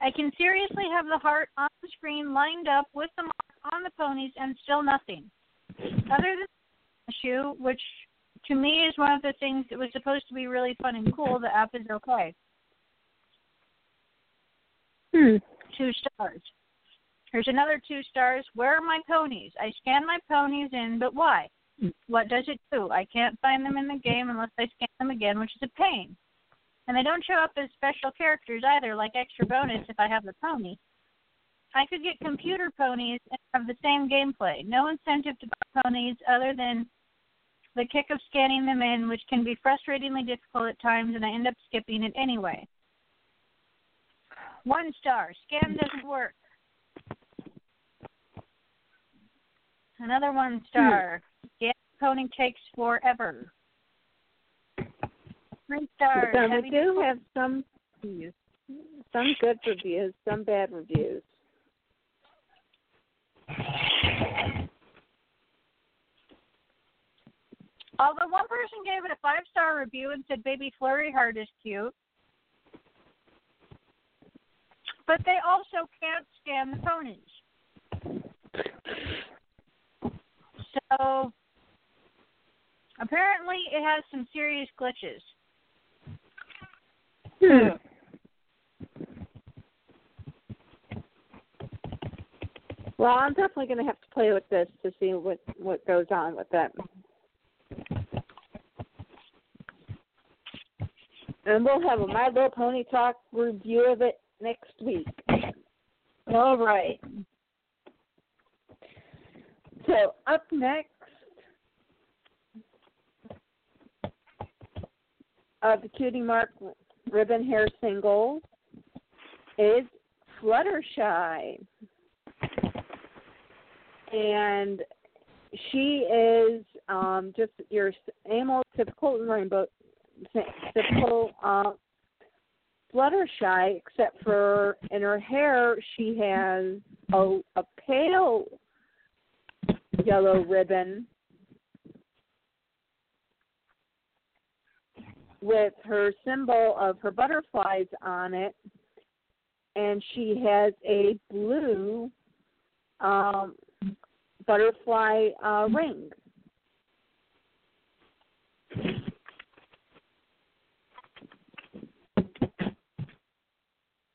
I can seriously have the heart on the screen lined up with the mark on the ponies and still nothing. Other than the issue, which to me is one of the things that was supposed to be really fun and cool, the app is okay. Hmm. Two stars. Here's another two stars. Where are my ponies? I scan my ponies in, but why? What does it do? I can't find them in the game unless I scan them again, which is a pain. And they don't show up as special characters either, like extra bonus if I have the pony. I could get computer ponies and have the same gameplay. No incentive to buy ponies other than the kick of scanning them in, which can be frustratingly difficult at times, and I end up skipping it anyway. One star. Scan doesn't work. Another one star. Scan pony takes forever. Three stars. We Heavy do have some some good reviews, some bad reviews. Although one person gave it a five star review and said baby flurry heart is cute. But they also can't scan the ponies. So apparently it has some serious glitches. Hmm. Well, I'm definitely going to have to play with this to see what what goes on with that. And we'll have a My Little Pony Talk review of it next week. All right. So up next, uh, the Cutie Mark ribbon hair single is Fluttershy, and she is um, just your amo typical rainbow typical uh, Fluttershy, except for in her hair she has a, a pale yellow ribbon with her symbol of her butterflies on it, and she has a blue um, butterfly uh, ring.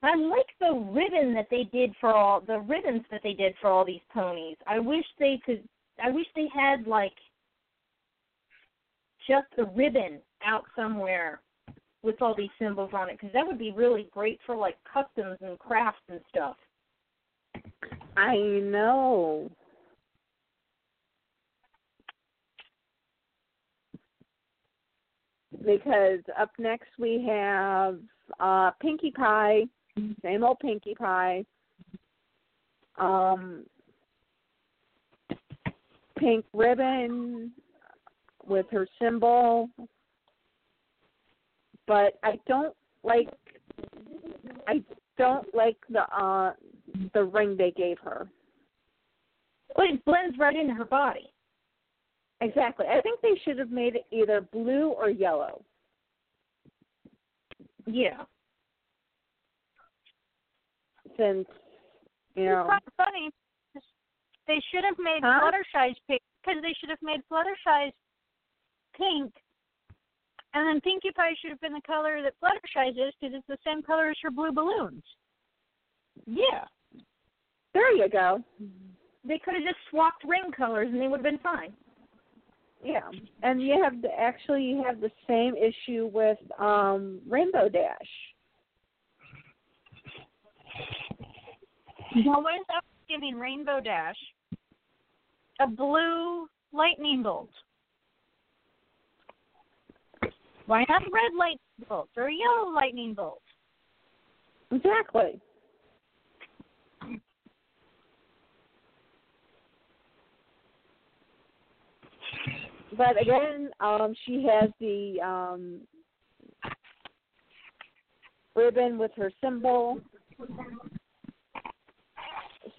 I like the ribbon that they did for all the ribbons that they did for all these ponies. I wish they could. I wish they had like just the ribbon out somewhere with all these symbols on it because that would be really great for like customs and crafts and stuff. I know. because up next we have uh Pinkie Pie, same old Pinkie Pie. Um pink ribbon with her symbol. But I don't like I don't like the uh the ring they gave her. Well, it blends right into her body. Exactly. I think they should have made it either blue or yellow. Yeah. Since you It's know kind of funny. They should have made Huh? Fluttershy's pink because they should have made Fluttershy's pink, and then Pinkie Pie should have been the color that Fluttershy's is because it's the same color as her blue balloons. Yeah. there you go. They could have just swapped ring colors and they would have been fine. Yeah. And you have the actually you have the same issue with um Rainbow Dash. Well, what is up giving Rainbow Dash a blue lightning bolt? Why not red lightning bolts or yellow lightning bolts? Exactly. But again, um, she has the um, ribbon with her symbol.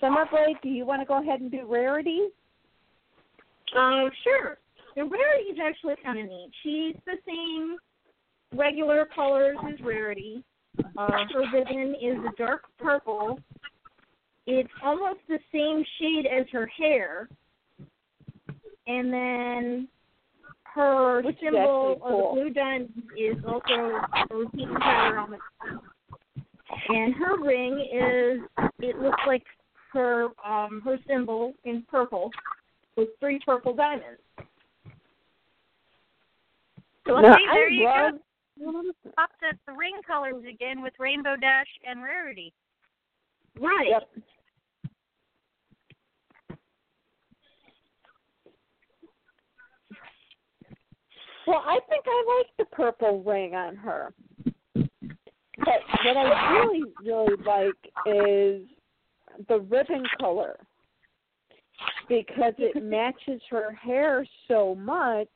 Summerblade, do you want to go ahead and do rarity? Uh, sure. The Rarity is actually kind of neat. She's the same regular colors as Rarity. Uh, her ribbon is a dark purple. It's almost the same shade as her hair. And then her Which symbol of cool. the blue diamond is also a repeating pattern on the and her ring is it looks like her um her symbol in purple with three purple diamonds. So Now, see, there I you love, go. Offset the ring colors again with Rainbow Dash and Rarity. Right. Yep. Well, I think I like the purple ring on her. But what I really, really like is the ribbon color because it matches her hair so much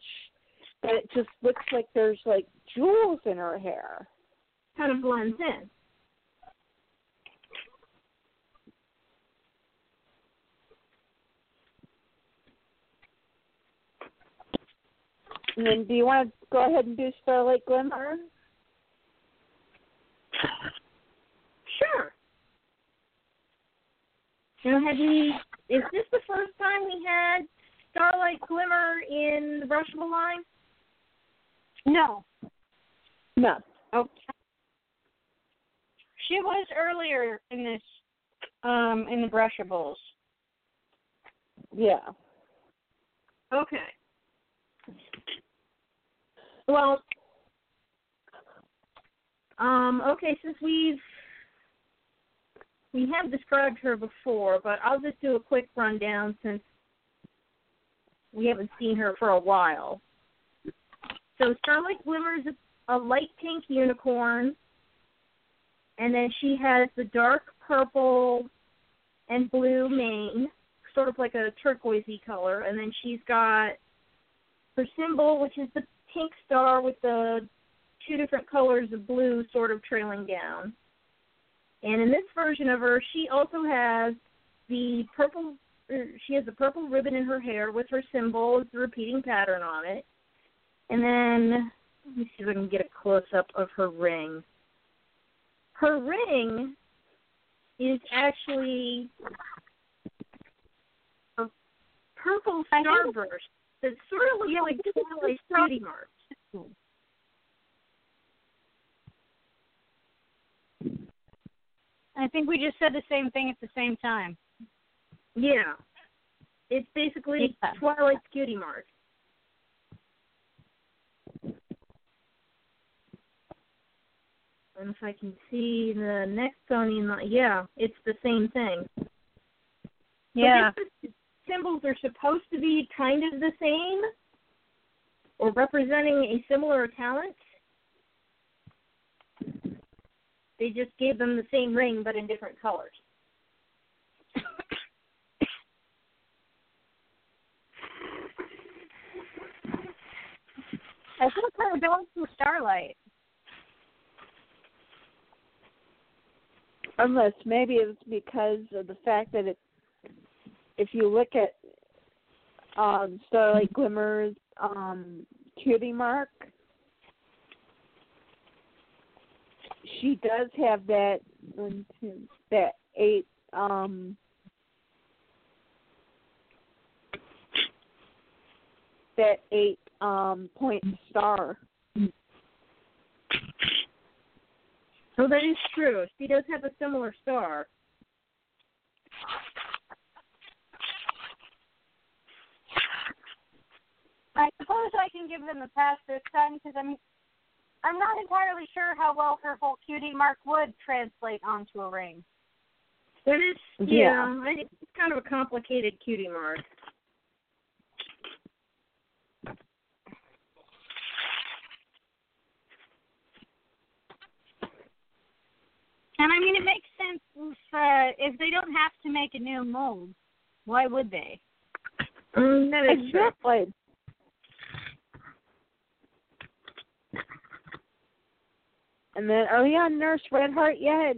that it just looks like there's like jewels in her hair. Kind of blends in. And then, do you want to go ahead and do Starlight Glimmer? Sure. Now, have you? Is this the first time we had Starlight Glimmer in the brushable line? No. No. Okay. She was earlier in this, um, in the brushables. Yeah. Okay. Well, um, okay, since we've we have described her before, but I'll just do a quick rundown since we haven't seen her for a while. So Starlight Glimmer is a, a light pink unicorn, and then she has the dark purple and blue mane, sort of like a turquoisey color, and then she's got her symbol, which is the pink star with the two different colors of blue sort of trailing down. And in this version of her, she also has the purple. er, She has the purple ribbon in her hair with her symbol, the repeating pattern on it. And then let me see if I can get a close up of her ring. Her ring is actually a purple starburst that sort of looks Yeah, like I think it's Twilight Beauty marks. I think we just said the same thing at the same time. Yeah. It's basically Yeah. Twilight's cutie mark. And if I can see the next in the- yeah, it's the same thing. Yeah. The symbols are supposed to be kind of the same, or representing a similar talent. They just gave them the same ring but in different colors. I feel think her belongs to Starlight. Unless maybe it's because of the fact that it, if you look at um, Starlight Glimmer's um, cutie mark, she does have that one, two, that eight um, that eight um, point star. So that is true. She does have a similar star. I suppose I can give them a pass this time because I'm I'm not entirely sure how well her whole cutie mark would translate onto a ring. That is, Yeah. yeah, it's kind of a complicated cutie mark. And I mean, it makes sense if uh, if they don't have to make a new mold. Why would they? Mm, that is true. Exactly. And then, are we on Nurse Redheart yet?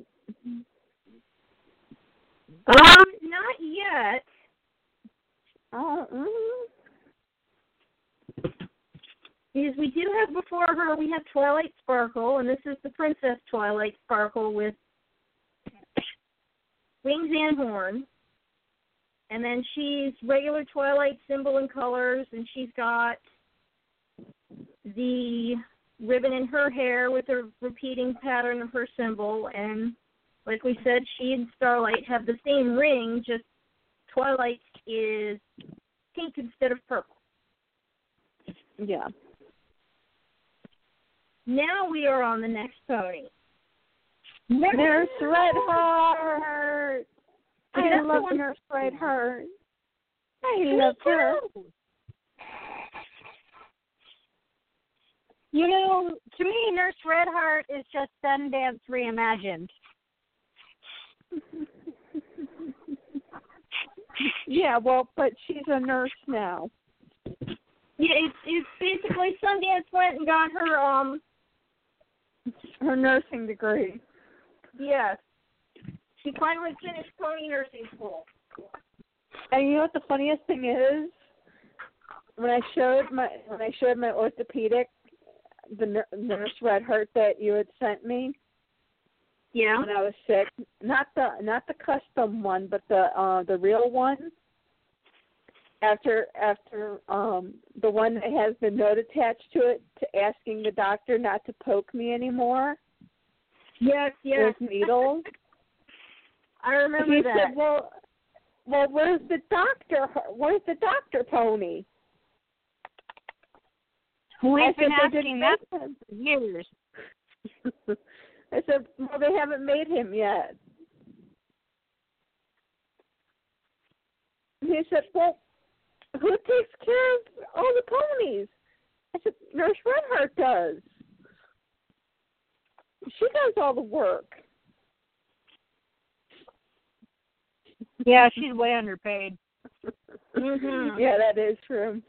Um, not yet. Oh, mm. Because we do have before her, we have Twilight Sparkle, and this is the Princess Twilight Sparkle with wings and horn. And then she's regular Twilight symbol and colors, and she's got the ribbon in her hair with a repeating pattern of her symbol. And like we said, she and Starlight have the same ring, just Twilight is pink instead of purple. yeah. Now we are on the next pony. Nurse Redheart. I the love Nurse Redheart. I love her. You know, to me, Nurse Redheart is just Sundance reimagined. yeah, well, but she's a nurse now. Yeah, it's it's basically Sundance went and got her um Her nursing degree. Yes. She finally finished pony nursing school. And you know what the funniest thing is? When I showed my when I showed my orthopedic the nur- nurse Redheart that you had sent me Yeah. when I was sick, not the not the custom one, but the uh the real one. After after um the one that has the note attached to it to asking the doctor not to poke me anymore Yes, yes. with needles. I remember he that. said, "Well, well, where's the doctor? Where's the doctor pony?" We've been asking that for years. I said, "Well, they haven't made him yet." And he said, "Well, who takes care of all the ponies?" I said, "Nurse Redheart does. She does all the work." Yeah, she's way underpaid. Mhm. Yeah, that is true.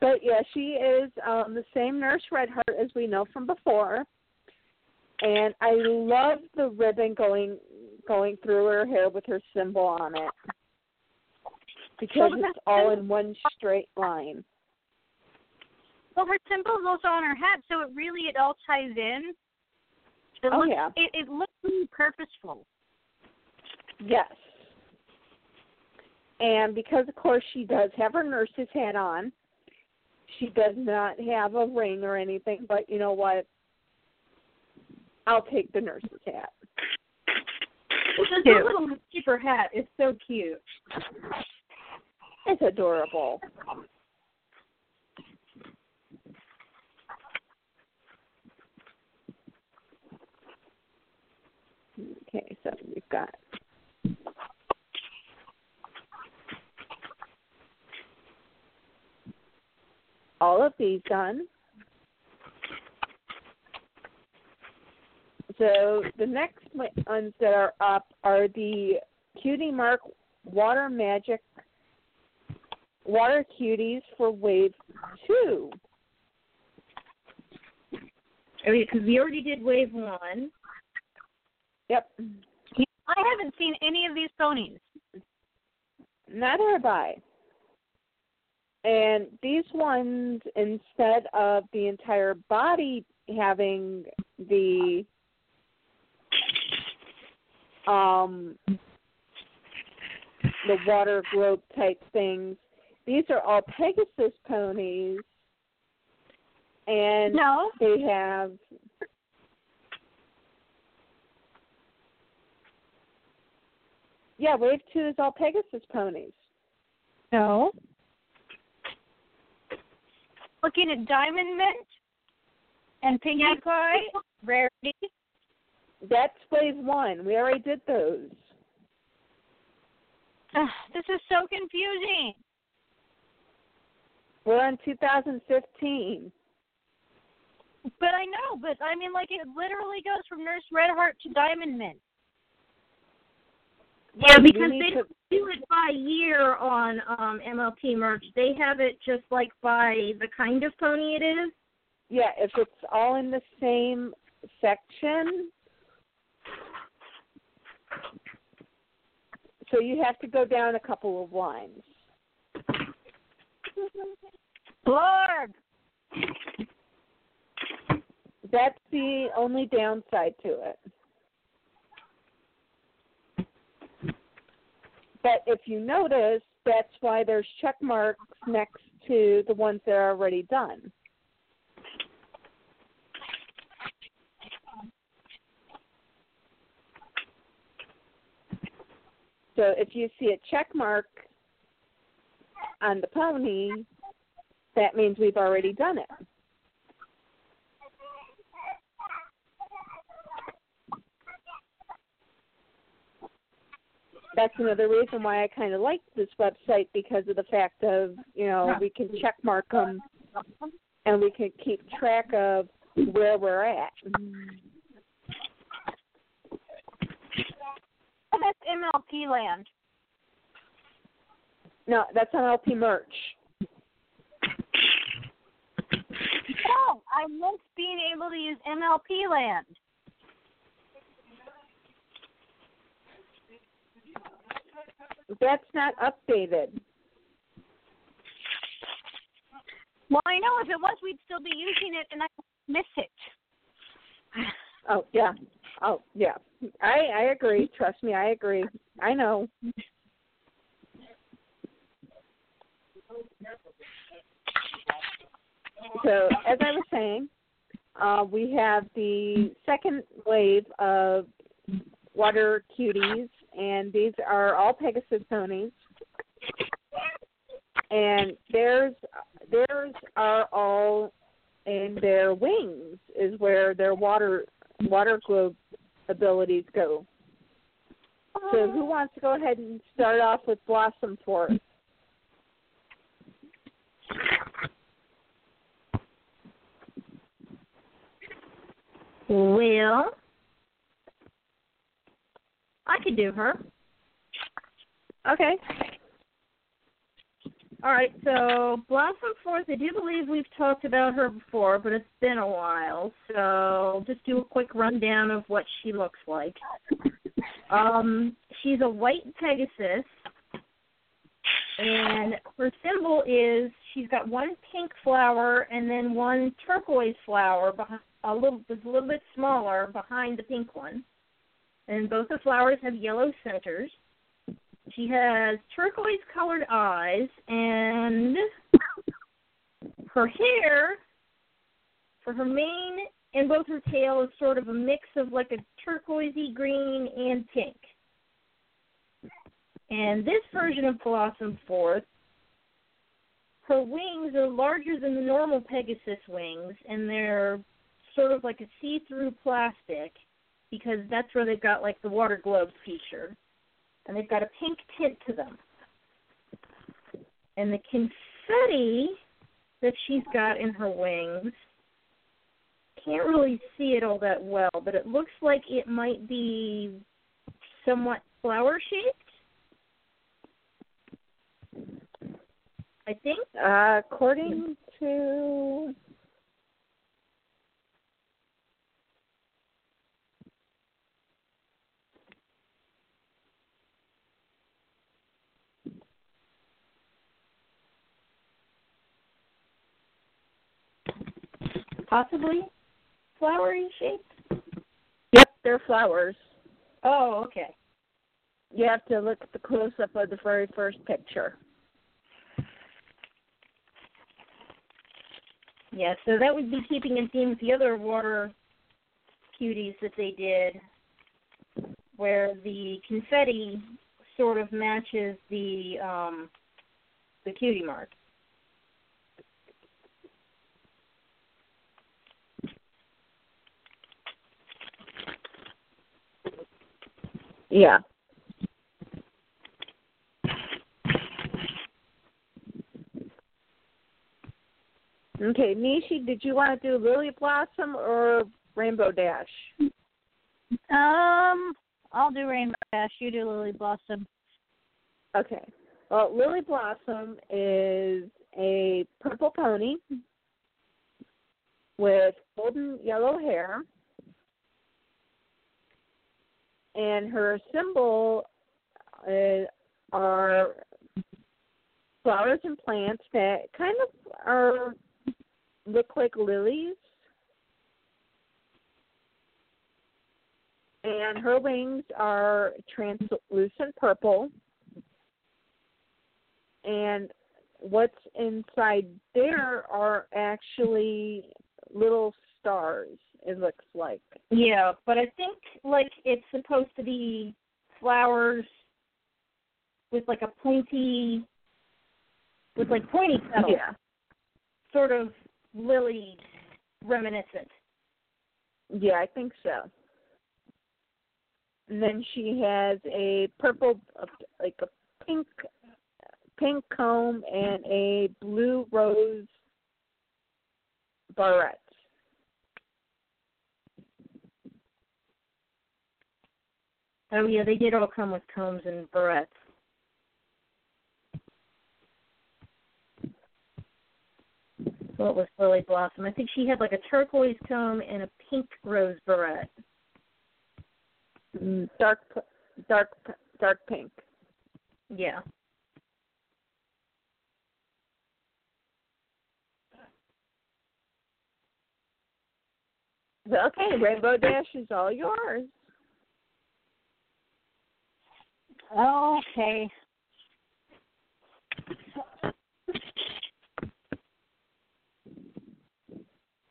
but yeah, she is um the same nurse Redheart as we know from before. And I love the ribbon going going through her hair with her symbol on it. Because it's all in one straight line. Well, her symbol's also on her hat, so it really it all ties in. It Oh, looks, yeah. It, it looks really purposeful. Yes. And because of course she does have her nurse's hat on, she does not have a ring or anything, but you know what? I'll take the nurse's hat. Her little cheaper hat is so cute. It's adorable. Okay, so we've got all of these done. So the next ones that are up are the Cutie Mark Water Magic Water Cuties for Wave 2. Because we already did Wave 1. Yep. I haven't seen any of these ponies. Neither have I. And these ones, instead of the entire body having the um the water globe type things, these are all Pegasus ponies, and No. they have yeah, Wave Two is all Pegasus ponies. No. Looking at Diamond Mint and Pinkie Pie, Rarity. That's phase One. We already did those. Ugh, this is so confusing. We're on 2015. But I know, but I mean, like, it literally goes from Nurse Red Heart to Diamond Mint. Yeah, because they to- don't do it by year on um MLP merch. They have it just like by the kind of pony it is. Yeah, if it's all in the same section. So you have to go down a couple of lines. Blurb! That's the only downside to it. But if you notice, that's why there's check marks next to the ones that are already done. So if you see a check mark on the pony, that means we've already done it. That's another reason why I kind of like this website because of the fact of you know we can check mark them and we can keep track of where we're at. Mm-hmm. Oh, that's MLP land. No, that's on LP merch. Oh, I miss being able to use MLP land. That's not updated. Well, I know if it was, we'd still be using it, and I miss it. Oh yeah. Oh yeah. I I agree. Trust me, I agree. I know. So as I was saying, uh, we have the second wave of water cuties, and these are all Pegasus ponies. And theirs theirs are all in their wings is where their water water globe abilities go. So oh. who wants to go ahead and start off with Blossom for us? Well, I could do her. Okay. All right, so Blossom Forth, I do believe we've talked about her before, but it's been a while. So I'll just do a quick rundown of what she looks like. Um, she's a white Pegasus, and her symbol is she's got one pink flower and then one turquoise flower behind a little that's a little bit smaller behind the pink one. And both the flowers have yellow centers. She has turquoise colored eyes and her hair for her mane and both her tail is sort of a mix of like a turquoisey green and pink. And this version of Blossom Forth, her wings are larger than the normal Pegasus wings and they're sort of like a see through plastic. because that's where they've got like the water globes feature, and they've got a pink tint to them. And the confetti that she's got in her wings can't really see it all that well, but it looks like it might be somewhat flower shaped. I think. Uh, according to possibly flowery shaped. Yep, they're flowers. Oh, okay. You have to look at the close up of the very first picture. Yeah, so that would be keeping in theme with the other water cuties that they did, where the confetti sort of matches the um, the cutie mark. Yeah. Okay, Nishi, did you want to do Lily Blossom or Rainbow Dash? Um, I'll do Rainbow Dash. You do Lily Blossom. Okay. Well, Lily Blossom is a purple pony with golden yellow hair. And her symbol uh, are flowers and plants that kind of are look like lilies. And her wings are translucent purple. And what's inside there are actually little stars, it looks like. Yeah, but I think like it's supposed to be flowers with like a pointy with like pointy petals. Yeah. Sort of lily reminiscent. Yeah, I think so. And then she has a purple, like a pink, pink comb and a blue rose barrette. Oh yeah, they did all come with combs and barrettes. What was Lily Blossom? I think she had like a turquoise comb and a pink rose barrette. Mm, Dark, dark, dark pink. Yeah. Okay, Rainbow Dash is all yours. Okay.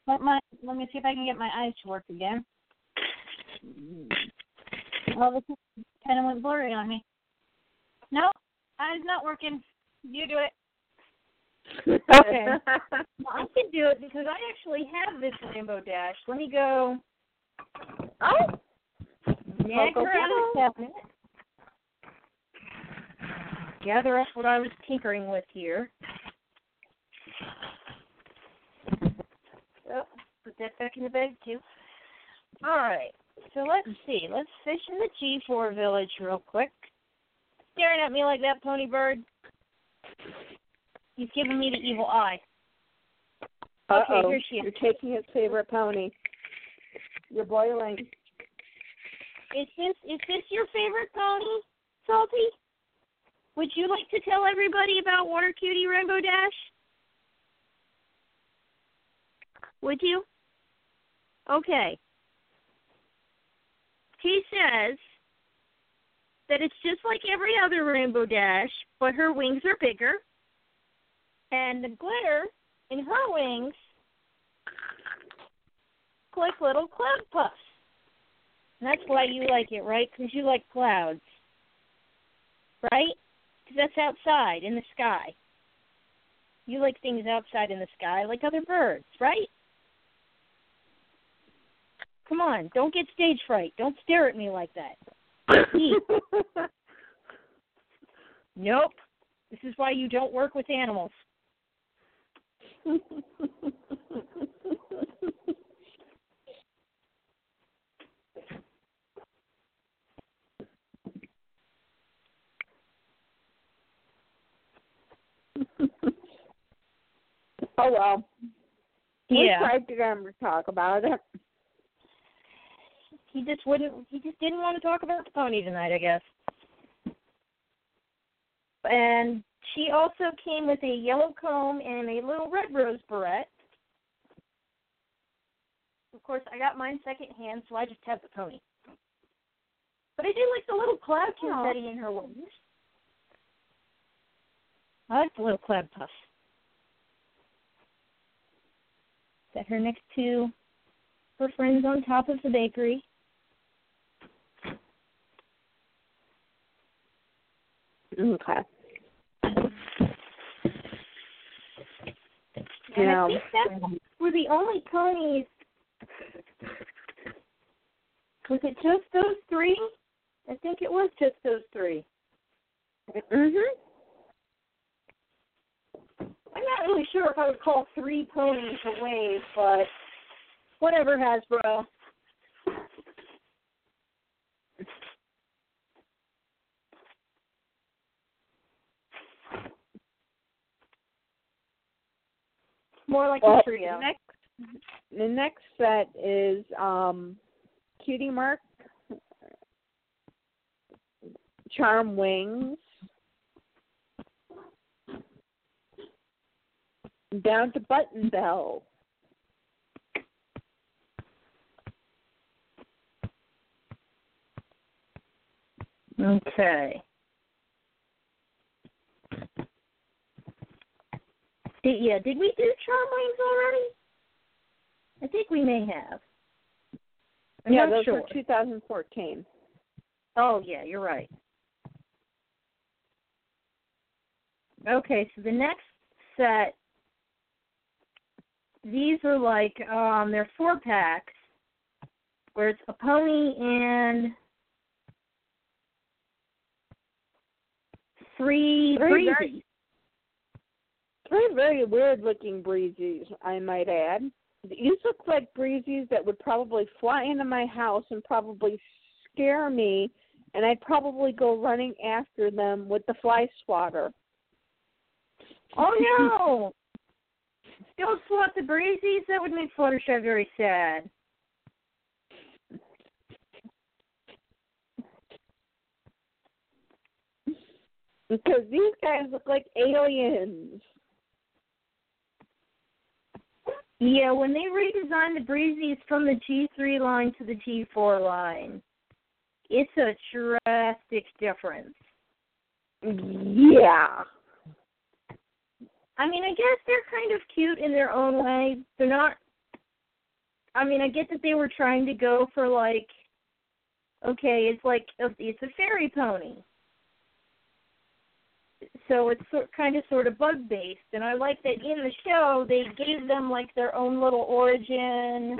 Let my let me see if I can get my eyes to work again. Well, this kind of went blurry on me. No, eyes not working. You do it. Okay. Well, I can do it because I actually have this rainbow dash. Let me go oh, nag Go, her out of the cabinet. Gather up what I was tinkering with here. Oh, put that back in the bag too. All right. So let's see. Let's fish in the G4 village real quick. Staring at me like that, pony bird. He's giving me the evil eye. uh Okay, here she is. You're taking his favorite pony. You're boiling. Is this is this your favorite pony, Salty? Would you like to tell everybody about Water Cutie Rainbow Dash? Would you? Okay. He says that it's just like every other Rainbow Dash, but her wings are bigger, and the glitter in her wings like little cloud puffs. And that's why you like it, right? Because you like clouds. Right? Because that's outside in the sky. You like things outside in the sky like other birds, right? Come on, don't get stage fright. Don't stare at me like that. Nope. This is why you don't work with animals. oh well. Yeah. We tried to get him to talk about it. He just wouldn't. He just didn't want to talk about the pony tonight, I guess. And she also came with a yellow comb and a little red rose barrette. Of course, I got mine second hand, so I just have the pony. But I do like the little cloud confetti in her wings. I like the little cloud puff. Set her next to her friends on top of the bakery. Okay. And Yeah. I think that were the only ponies. Was it just those three? I think it was just those three. Mhm. I'm not really sure if I would call three ponies a wave, but whatever, Hasbro. More like Well, a trio. Next, the next set is um, Cutie Mark, Charm Wings, down to Button Bell. Okay. Did, yeah, did we do charm wings already? I think we may have. I'm yeah, those sure. were 2014. Oh, yeah, you're right. Okay, so the next set, these are like, um, they're four packs, where it's a pony and three breezies. very- Three very weird looking breezies, I might add. These look like breezies that would probably fly into my house and probably scare me, and I'd probably go running after them with the fly swatter. Oh no! Don't swat the breezies. That would make Fluttershy very sad. Because these guys look like aliens. Yeah, when they redesigned the breezies from the G3 line to the G4 line, it's a drastic difference. Yeah. I mean, I guess they're kind of cute in their own way. They're not. I mean, I get that they were trying to go for like, okay, it's like it's a fairy pony, so it's sort kind of sort of bug based, and I like that in the show they gave them like their own little origin.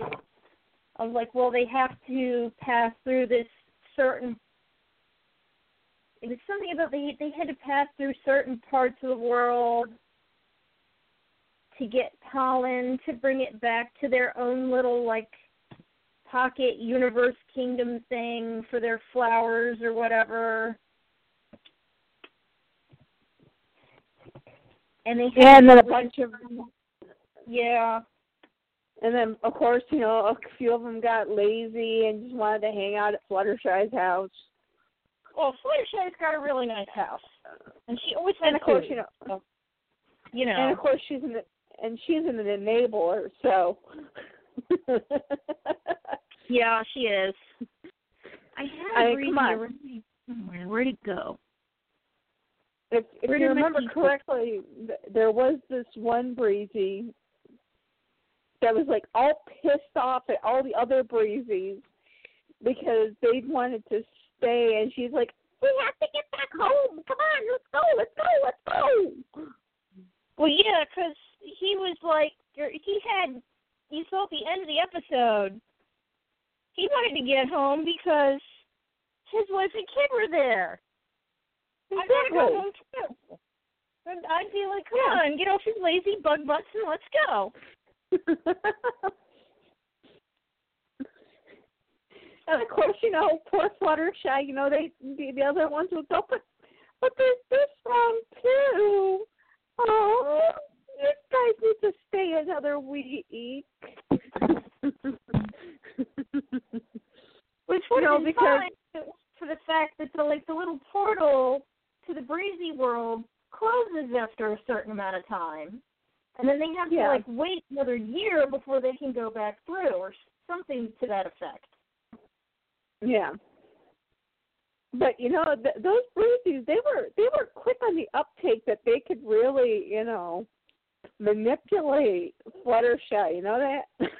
Of like, well, they have to pass through this certain. It was something about they they had to pass through certain parts of the world to get pollen to bring it back to their own little like pocket universe kingdom thing for their flowers or whatever. And they had Yeah, and then a bunch of yeah. and then of course, you know, a few of them got lazy and just wanted to hang out at Fluttershy's house. Well, Fluttershy's got a really nice house, and she always has And of course, food, you know, you know. and of course she's an and she's an enabler, so yeah, she is. I had I come on. somewhere. Where'd it go? if if Where you remember correctly, th- there was this one breezy that was like all pissed off at all the other breezies because they wanted to stay, and she's like, "We have to get back home. Come on, let's go, let's go, let's go." Well, yeah, 'cause he was like, er, he had. You saw at the end of the episode. he wanted to get home because his wife and kid were there. I gotta go home too. And I'd be like, come on, get off your lazy bug butts and let's go. and of course, you know, poor Fluttershy, you know, they the, the other ones would go, but but there's this one too. Oh, you guys need to stay another week. Which would No, been because- fine for the fact that the like the little portal to the breezy world closes after a certain amount of time. And then they have Yeah. to like wait another year before they can go back through or something to that effect. Yeah. But you know, th- those breezies, they were they were quick on the uptake that they could really, you know, manipulate Fluttershy. You know that?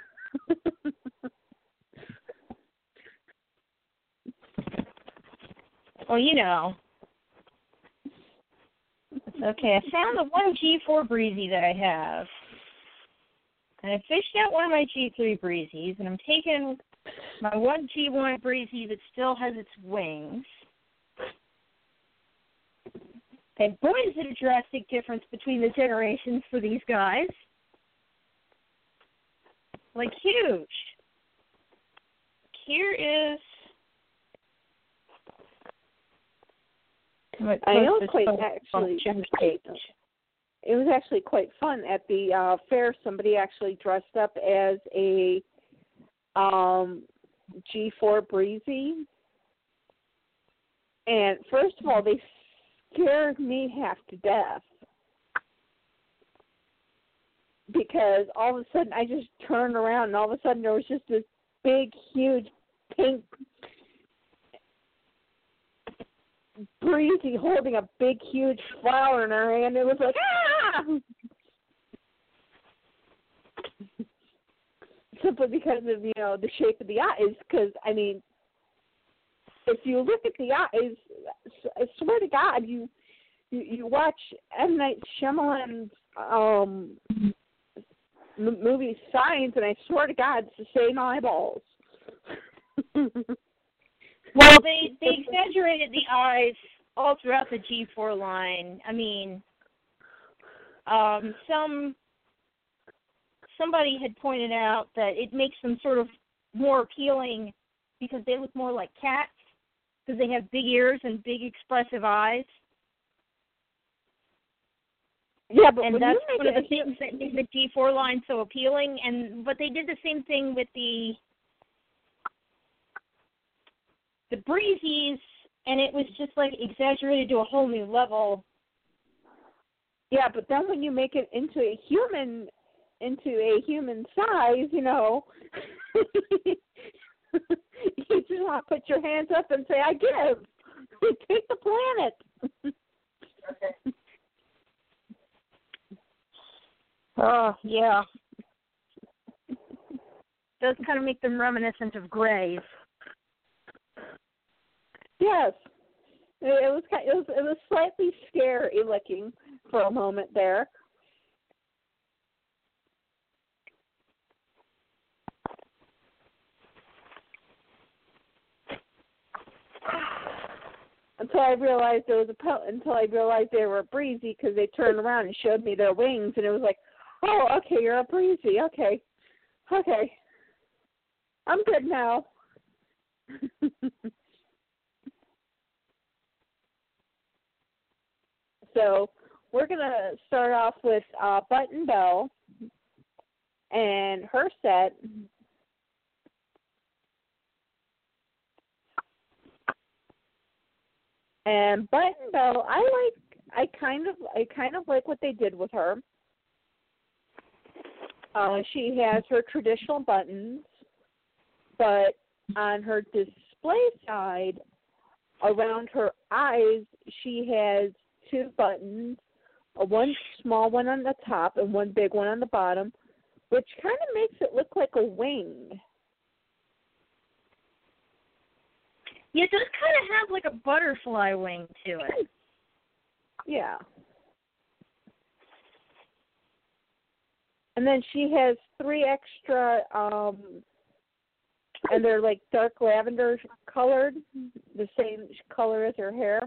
Well, you know. Okay, I found the one G4 breezy that I have. And I fished out one of my G3 breezies, and I'm taking my one G1 breezy that still has its wings. And boy, is it a drastic difference between the generations for these guys. Like, huge. Here is I'm know quite actually. It was actually quite fun at the uh fair. Somebody actually dressed up as a um G4 breezy, and first of all, they scared me half to death because all of a sudden I just turned around and all of a sudden there was just this big, huge pink breezy holding a big, huge flower in her hand. It was like ah. Simply because of you know the shape of the eyes, because I mean, if you look at the eyes, I swear to God, you you, you watch M Night Shyamalan's um m- movie Signs, and I swear to God, it's the same eyeballs. Well, they they exaggerated the eyes all throughout the G4 line. I mean, um, some somebody had pointed out that it makes them sort of more appealing because they look more like cats because they have big ears and big expressive eyes, yeah, but and that's one of the things that made the G4 line so appealing. And but they did the same thing with the the breezies, and it was just like exaggerated to a whole new level. Yeah, but then when you make it into a human, into a human size, you know, you do not put your hands up and say, "I give." Take the planet. okay. Oh yeah, does kind of make them reminiscent of grays. yes, it, was kind. It was it was slightly scary looking for a moment there. Until I realized there was a po- until I realized they were breezy because they turned around and showed me their wings and it was like, oh, okay, you're a breezy, okay, okay, I'm good now. so we're gonna start off with uh, Button Bell and her set. And Button Bell, I like. I kind of, I kind of like what they did with her. Uh, she has her traditional buttons, but on her display side, around her eyes, she has two buttons, a one small one on the top and one big one on the bottom, which kind of makes it look like a wing. Yeah, it does kind of have like a butterfly wing to it. Yeah. And then she has three extra um and they're like dark lavender colored, the same color as her hair.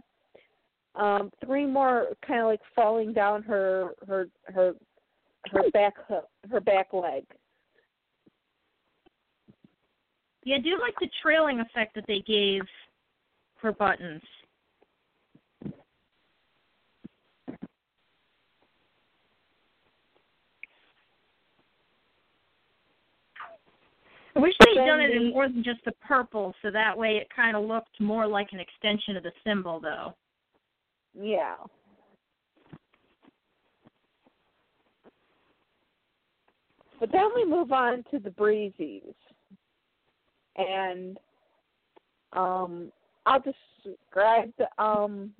Um, three more kind of like falling down her her her her back her back leg. Yeah, I do like the trailing effect that they gave for buttons. I wish they'd done it in more than just the purple, so that way it kind of looked more like an extension of the symbol, though. Yeah. But then we move on to the breezies. And um I'll describe the um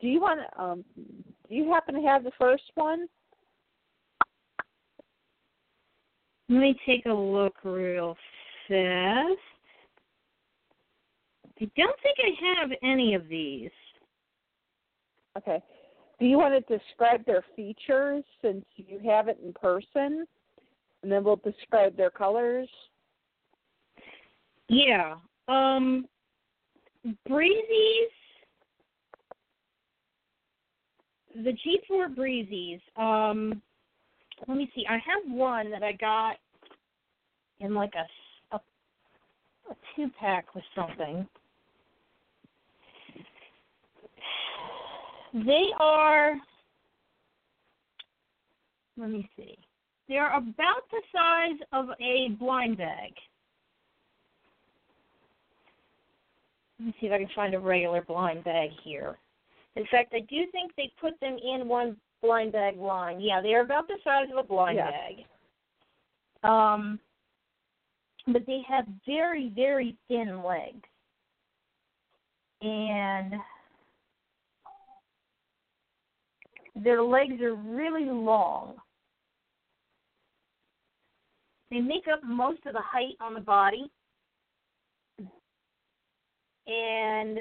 do you want um do you happen to have the first one? Let me take a look real fast. I don't think I have any of these. Okay. Do you want to describe their features since you have it in person? And then we'll describe their colors. Yeah. Um Breezies the G4 Breezies, um let me see. I have one that I got in like a, a, a two pack with something. They are, let me see, they are about the size of a blind bag. Let me see if I can find a regular blind bag here. In fact, I do think they put them in one blind bag line. Yeah, they are about the size of a blind yeah. bag. Um, but they have very, very thin legs. And their legs are really long. They make up most of the height on the body. And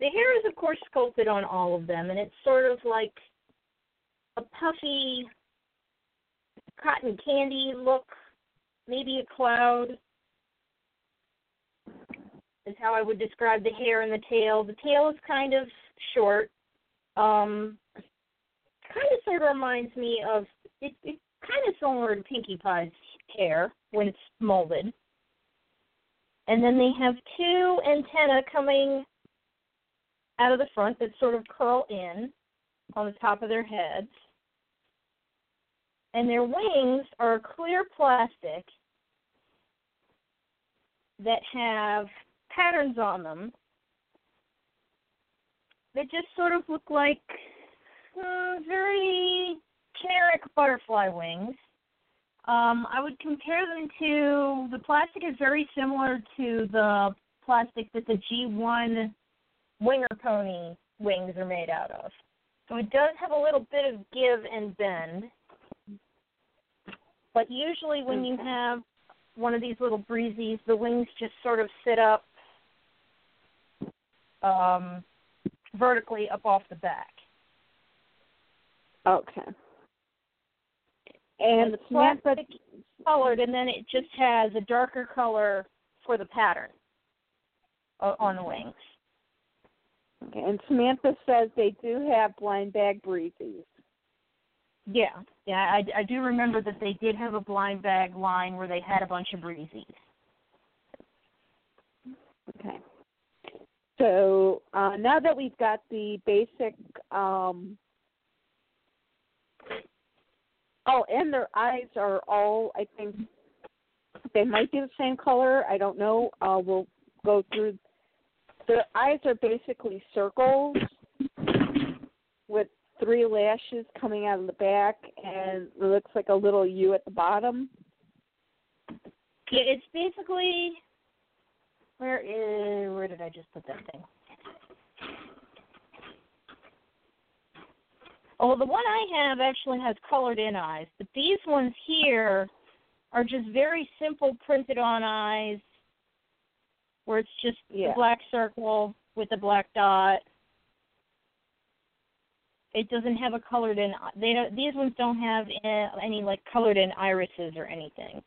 the hair is, of course, sculpted on all of them, and it's sort of like a puffy cotton candy look, maybe a cloud. Is how I would describe the hair and the tail. The tail is kind of short. Um, kind of sort of reminds me of it. It's kind of similar to Pinkie Pie's hair when it's molded. And then they have two antennae coming out of the front that sort of curl in on the top of their heads. And their wings are clear plastic that have patterns on them that just sort of look like uh, very generic butterfly wings. Um, I would compare them to the plastic is very similar to the plastic that the G1 winger pony wings are made out of. So it does have a little bit of give and bend. But usually when you have one of these little breezies, the wings just sort of sit up um, vertically up off the back. Okay. And, the plastic colored, and then it just has a darker color for the pattern on the wings. Okay, and Samantha says they do have blind bag breezies. Yeah, yeah, I, I do remember that they did have a blind bag line where they had a bunch of breezies. Okay. So uh, now that we've got the basic, um, oh, and their eyes are all, I think, they might be the same color. I don't know. Uh, we'll go through their eyes are basically circles with three lashes coming out of the back, and it looks like a little U at the bottom. Yeah, it's basically where is where did I just put that thing? Oh, the one I have actually has colored in eyes, but these ones here are just very simple printed on eyes where it's just yeah. black circle with the black dot. It doesn't have a colored in. They don't. These ones don't have any like colored in irises or anything.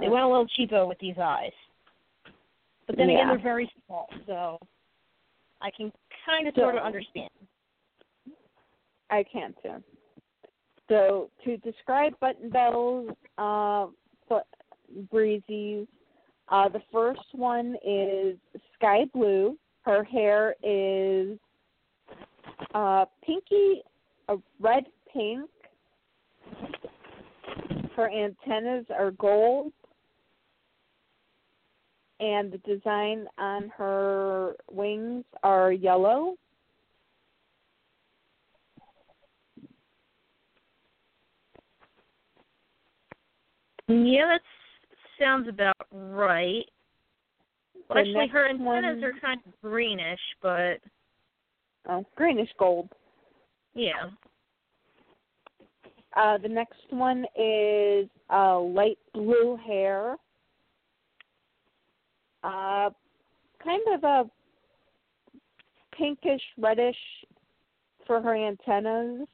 They went a little cheapo with these eyes. But then again, they're very small, so I can kind of sort of understand. I can too. So to describe Button Bells, uh, breezies, uh, the first one is sky blue. Her hair is uh, pinky, a red pink. Her antennas are gold. And the design on her wings are yellow. Yeah, that sounds about right. Well, actually, her antennas one- are kind of greenish, but Oh, greenish gold. yeah. Uh, the next one is uh, light blue hair. Uh, kind of a pinkish reddish for her antennas,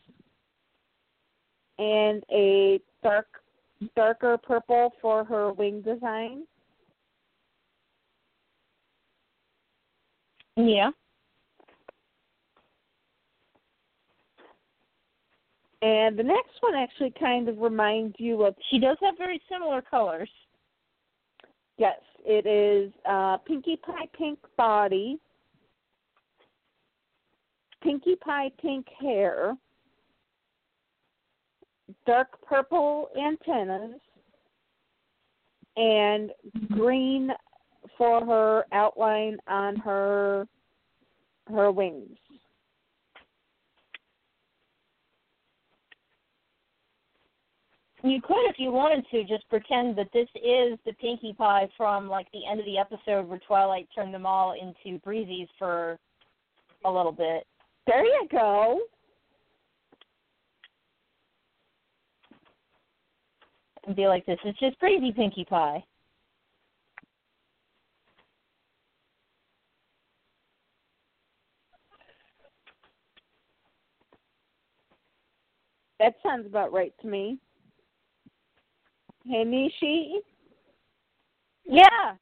and a dark darker purple for her wing design. Yeah. And the next one actually kind of reminds you of She does have very similar colors. Yes, it is uh, Pinkie Pie pink body, Pinkie Pie pink hair, dark purple antennas, and green for her outline on her her wings. You could, if you wanted to, just pretend that this is the Pinkie Pie from like the end of the episode where Twilight turned them all into breezies for a little bit. There you go. And be like, this is just breezy Pinkie Pie. That sounds about right to me. Hey Nishi, Yeah.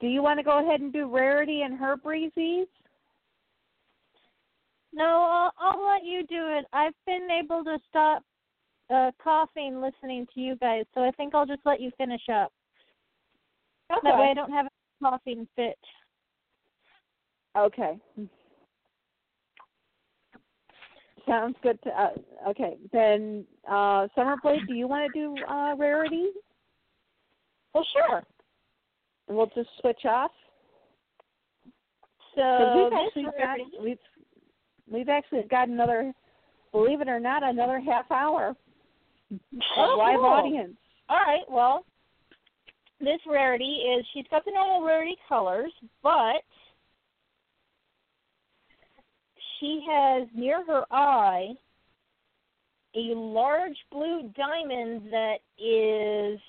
do you want to go ahead and do Rarity and her breezies? No, I'll, I'll let you do it. I've been able to stop uh, coughing listening to you guys, so I think I'll just let you finish up. That way I don't have a coughing fit. Okay. Sounds good to us. Okay, then uh, Summer Blade, do you want to do uh, Rarity? Well, sure. And we'll just switch off. So we've actually got we've we've actually got another, believe it or not, another half hour Oh, live cool. audience. All right. Well, this rarity is she's got the normal rarity colors, but she has near her eye a large blue diamond that is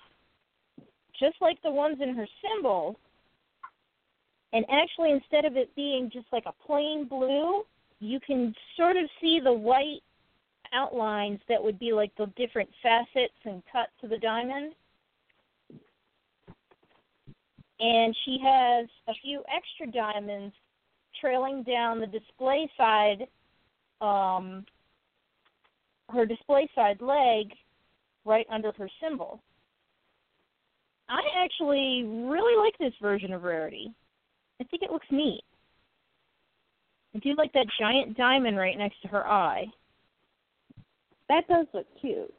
just like the ones in her symbol. And actually, instead of it being just like a plain blue, you can sort of see the white outlines that would be like the different facets and cuts of the diamond. And she has a few extra diamonds trailing down the display side, um, her display side leg, right under her symbol. I actually really like this version of Rarity. I think it looks neat. I do like that giant diamond right next to her eye. That does look cute.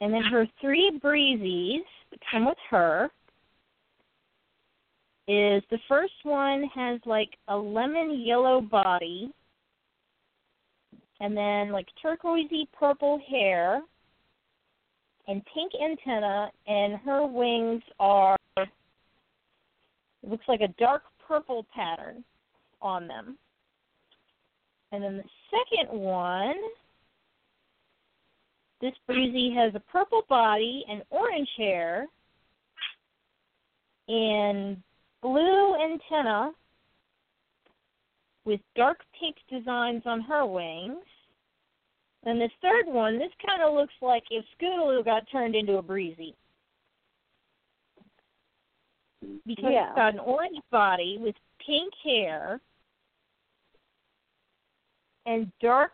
And then her three breezies that come with her is the first one has like a lemon yellow body and then like turquoisey purple hair and pink antenna and her wings are it looks like a dark purple pattern on them. And then the second one this breezy has a purple body and orange hair and blue antenna with dark pink designs on her wings. And this third one, this kind of looks like if Scootaloo got turned into a breezy. Because Yeah. it's got an orange body with pink hair and dark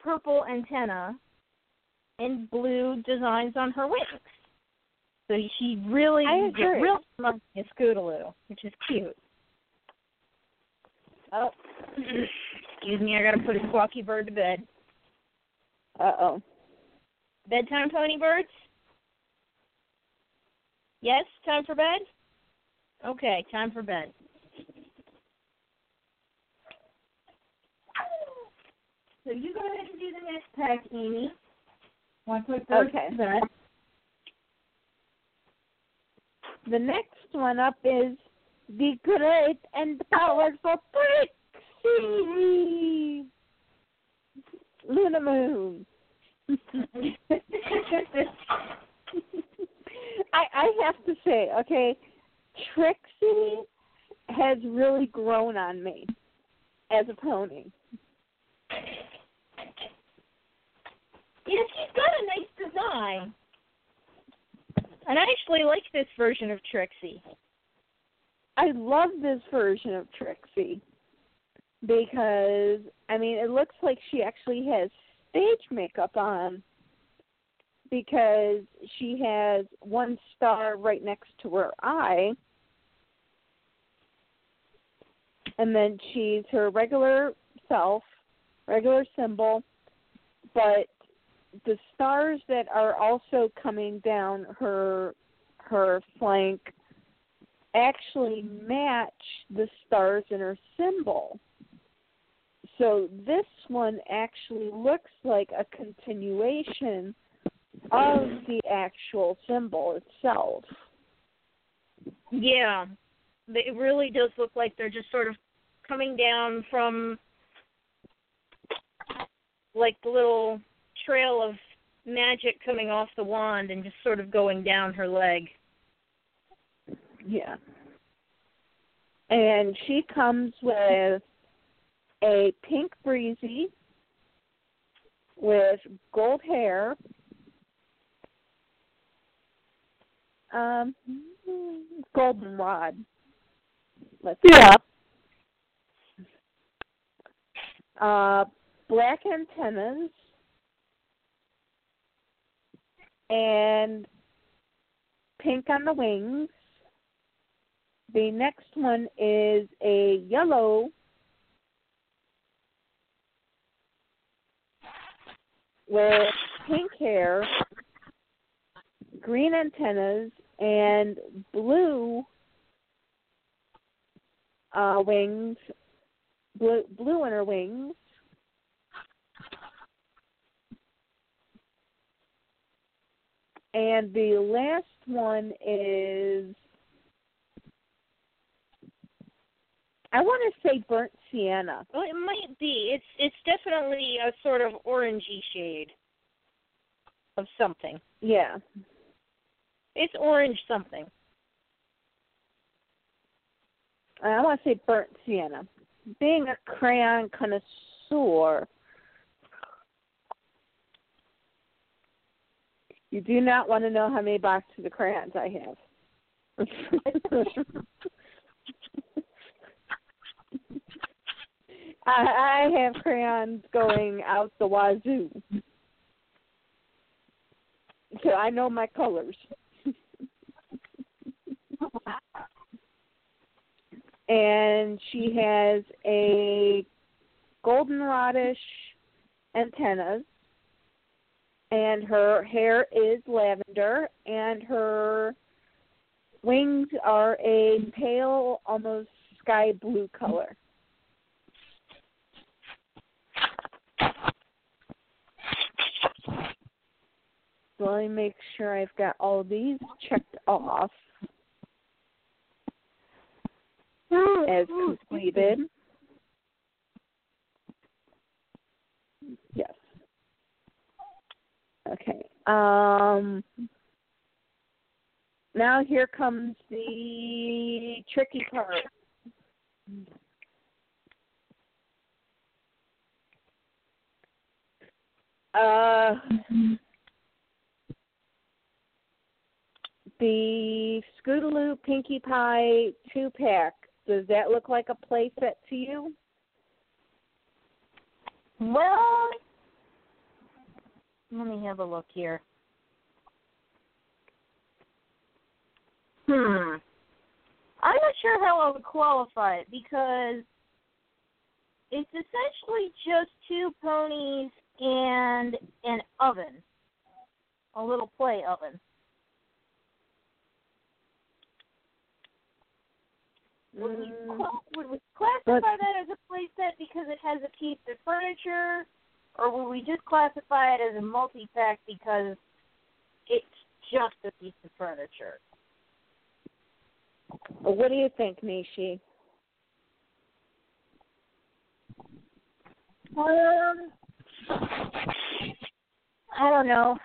purple antenna and blue designs on her wings. So she really get real in Scootaloo, which is cute. Oh, excuse me, I gotta put a squawky bird to bed. Uh oh. Bedtime, pony birds? Yes, time for bed? Okay, time for bed. So you go ahead and do the next pack, Amy. To put Okay. The next one up is the great and powerful Trixie Lulamoon. I I have to say, okay, Trixie has really grown on me as a pony. Yeah, she's got a nice. And I actually like this version of Trixie. I love this version of Trixie because I mean it looks like she actually has stage makeup on because she has one star right next to her eye and then she's her regular self, regular symbol, but the stars that are also coming down her her flank actually match the stars in her symbol. So this one actually looks like a continuation of the actual symbol itself. Yeah, it really does look like they're just sort of coming down from like the little trail of magic coming off the wand and just sort of going down her leg. Yeah. And she comes with a pink breezy with gold hair. Um goldenrod. Let's Yeah. uh black antennas and pink on the wings. The next one is a yellow with pink hair, green antennas, and blue uh, wings, blue, blue in her wings. And the last one is I want to say burnt sienna. Well, it might be. It's it's definitely a sort of orangey shade of something. Yeah. It's orange something. I want to say burnt sienna. Being a crayon connoisseur, you do not want to know how many boxes of crayons I have. I, I have crayons going out the wazoo. So I know my colors. and she has a goldenrodish antennas and her hair is lavender and her wings are a pale almost sky blue color so let me make sure i've got all these checked off as completed. Yes. Okay. Um now here comes the tricky part. Uh, the Scootaloo Pinkie Pie two pack. Does that look like a play set to you? Well, let me have a look here. Hmm. I'm not sure how I would qualify it because it's essentially just two ponies and an oven, a little play oven. Would we, Mm, would we classify that as a play set because it has a piece of furniture, or will we just classify it as a multi-pack because it's just a piece of furniture? what do you think, Nishi? Um, I don't know.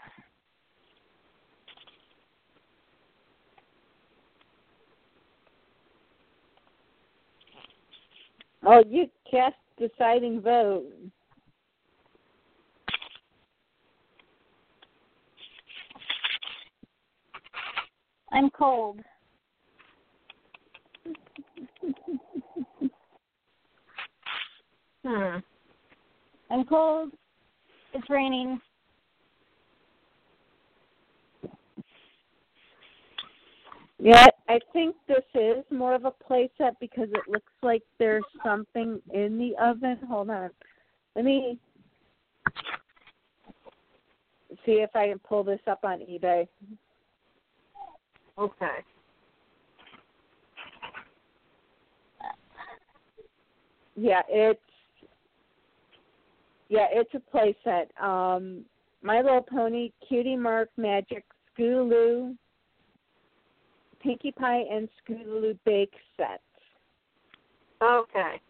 Oh, you cast deciding vote. I'm cold. Hmm. I'm cold. It's raining. Yeah, I think this is more of a play set because it looks like there's something in the oven. Hold on. Let me see if I can pull this up on eBay. Okay. Yeah, it's yeah, it's a play set. Um My Little Pony, Cutie Mark, Magic, Scootaloo, Pinkie Pie, and Scootaloo Bake set. Okay.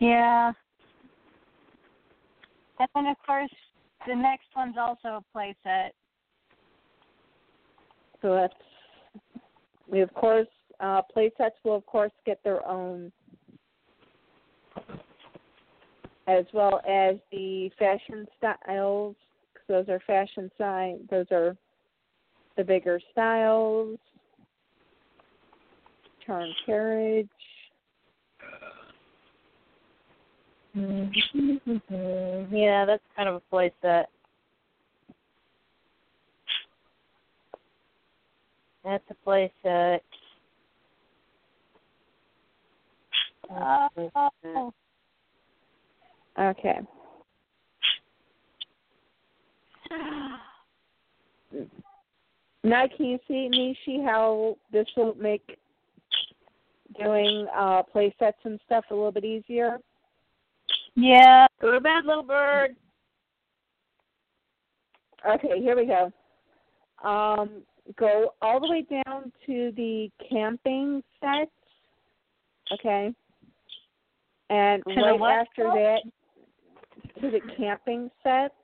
Yeah. And then of course the next one's also a play So we of course uh play sets will of course get their own as well as the fashion styles. Those are fashion sign. Those are the bigger styles. Charm carriage. Mm-hmm. Yeah, that's kind of a play set. That's a play set. Oh, That's a play set. Okay. Now can you see Nishi how this will make doing uh play sets and stuff a little bit easier? yeah. Go to bed, little bird. Okay, here we go. Um, go all the way down to the camping sets. Okay. And To right after set? that to the camping sets.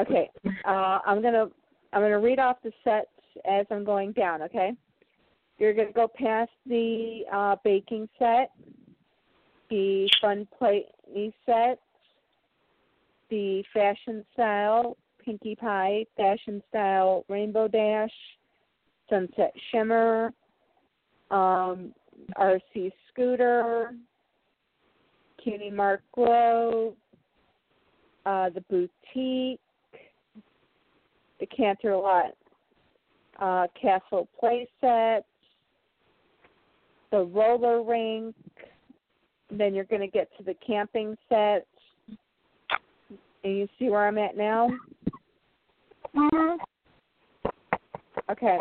Okay. Uh, I'm gonna I'm gonna read off the sets as I'm going down, okay? You're gonna go past the uh, baking set, the fun play set, the fashion style, Pinkie Pie, fashion style, Rainbow Dash, Sunset Shimmer, um, RC Scooter, Cutie Mark Glow, uh, the Boutique, the Canterlot uh, Castle Playset, the roller rink, then you're going to get to the camping set. And you see where I'm at now? Mhm. Okay.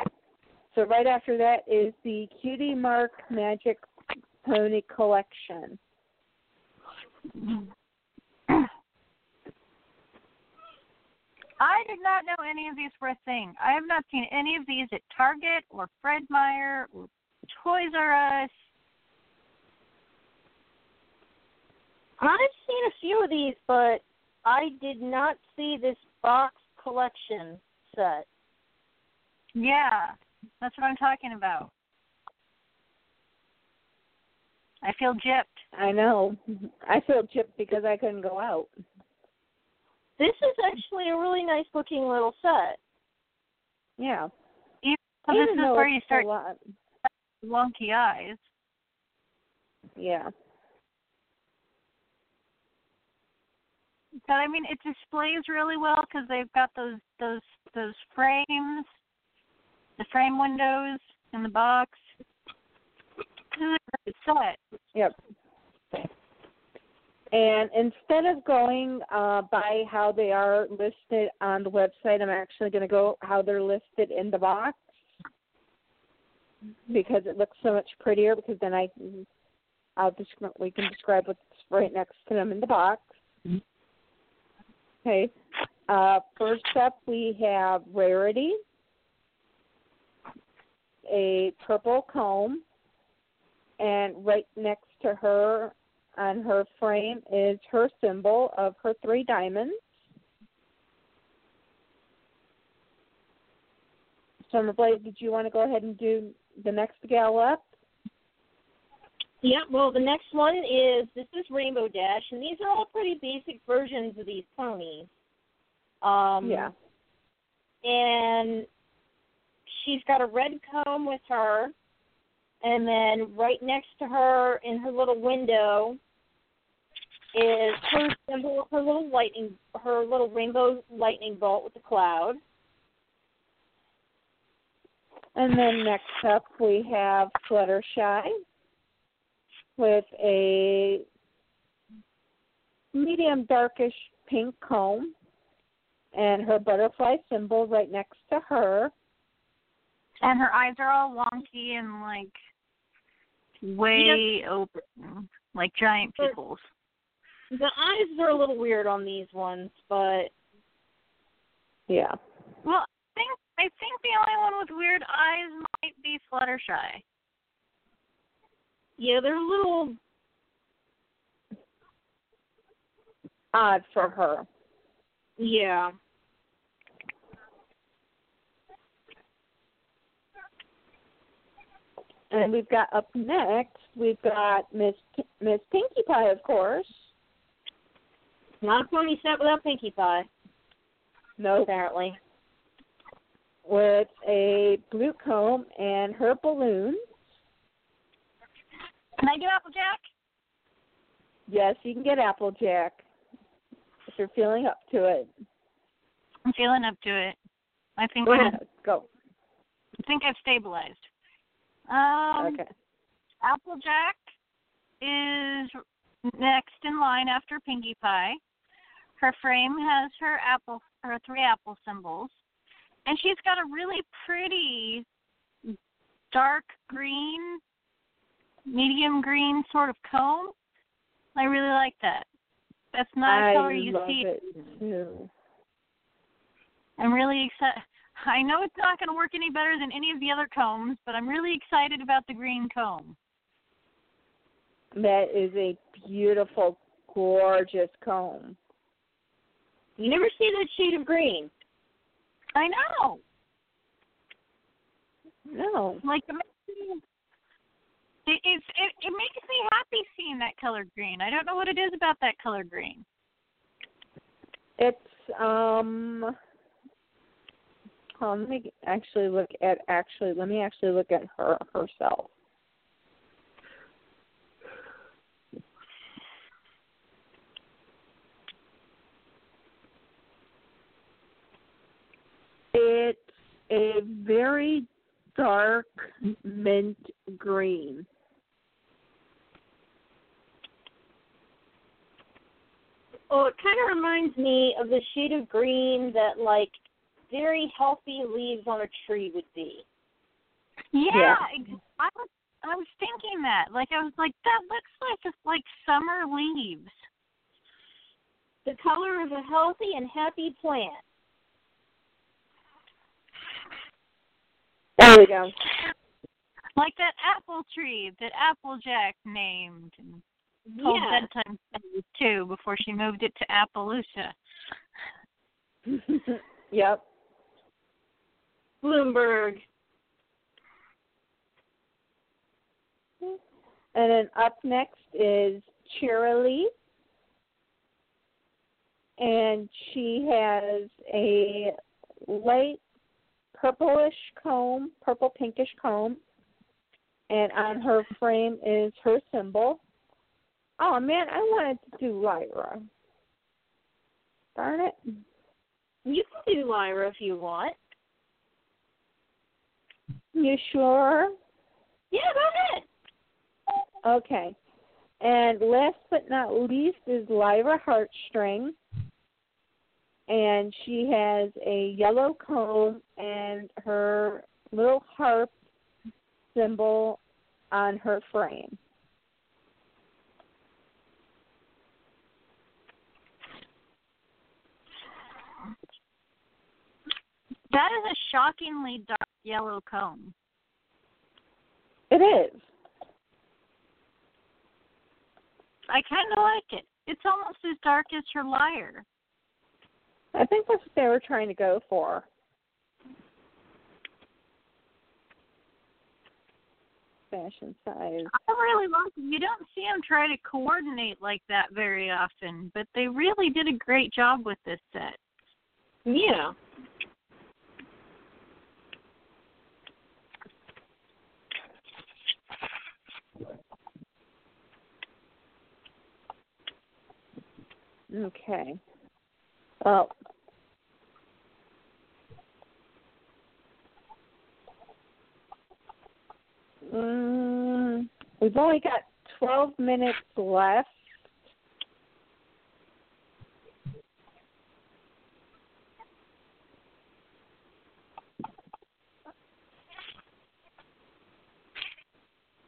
So right after that is the Cutie Mark Magic Pony Collection. I did not know any of these were a thing. I have not seen any of these at Target or Fred Meyer or Toys R Us. I've seen a few of these, but I did not see this box collection set. Yeah, that's what I'm talking about. I feel gypped. I know. I feel gypped because I couldn't go out. This is actually a really nice looking little set. Yeah. So this Even is though where it's you a start lot- wonky eyes. Yeah. But I mean, it displays really well because they've got those those those frames, the frame windows in the box. This set. Yep. And instead of going uh, by how they are listed on the website, I'm actually going to go how they're listed in the box because it looks so much prettier. Because then I, I'll describe. We can describe what's right next to them in the box. Okay. Uh, first up, we have Rarity, a purple comb, and right next to her on her frame is her symbol of her three diamonds. Summerblade, did you want to go ahead and do the next gal up? Yeah, well, the next one is this is Rainbow Dash, and these are all pretty basic versions of these ponies. Um, yeah. and she's got a red comb with her, and then right next to her in her little window is her symbol, her little lightning, her little rainbow lightning bolt with the cloud. And then next up we have Fluttershy with a medium darkish pink comb and her butterfly symbol right next to her. And her eyes are all wonky and like way open, like giant pupils. The eyes are a little weird on these ones, but Yeah. Well, I think I think the only one with weird eyes might be Fluttershy. Yeah, they're a little Odd for her. yeah. And we've got up next, we've got Miss Miss Pinkie Pie, of course. Not a pony set without Pinkie Pie, No, apparently. with a blue comb and her balloon. Can I do Applejack? Yes, you can get Applejack if you're feeling up to it. I'm feeling up to it. I think Go I'm- ahead, go. I think I've stabilized. Um, Okay. Applejack is next in line after Pinkie Pie. Her frame has her apple, her three apple symbols, and she's got a really pretty dark green, medium green sort of comb. I really like that. That's not a color you love see. it too. I'm really excited. I know it's not going to work any better than any of the other combs, but I'm really excited about the green comb. That is a beautiful, gorgeous comb. You never see that shade of green. I know. No. Like it it's it, it makes me happy seeing that color green. I don't know what it is about that color green. It's um um, let me actually look at actually let me actually look at her herself. It's a very dark mint green. Oh, it kind of reminds me of the shade of green that like very healthy leaves on a tree would be. Yeah, Yeah. I was I was thinking that. Like I was like that looks like just like summer leaves. The color of a healthy and happy plant. There we go. Like that apple tree that Applejack named told yeah. bedtime too before she moved it to Appleloosa. yep. Bloomberg. And then up next is Cheerilee. And she has a light purplish comb, purple pinkish comb. And on her frame is her symbol. Oh man, I wanted to do Lyra. Darn it. You can do Lyra if you want. You sure? Yeah, go ahead. Okay. And last but not least is Lyra Heartstring. And she has a yellow comb and her little harp symbol on her frame. That is a shockingly dark yellow comb. It is. I kind of like it. It's almost as dark as her lyre. I think that's what they were trying to go for. Fashion size. I really like it. You don't see them try to coordinate like that very often, but they really did a great job with this set. Yeah. Okay. Well, mm, we've only got 12 minutes left.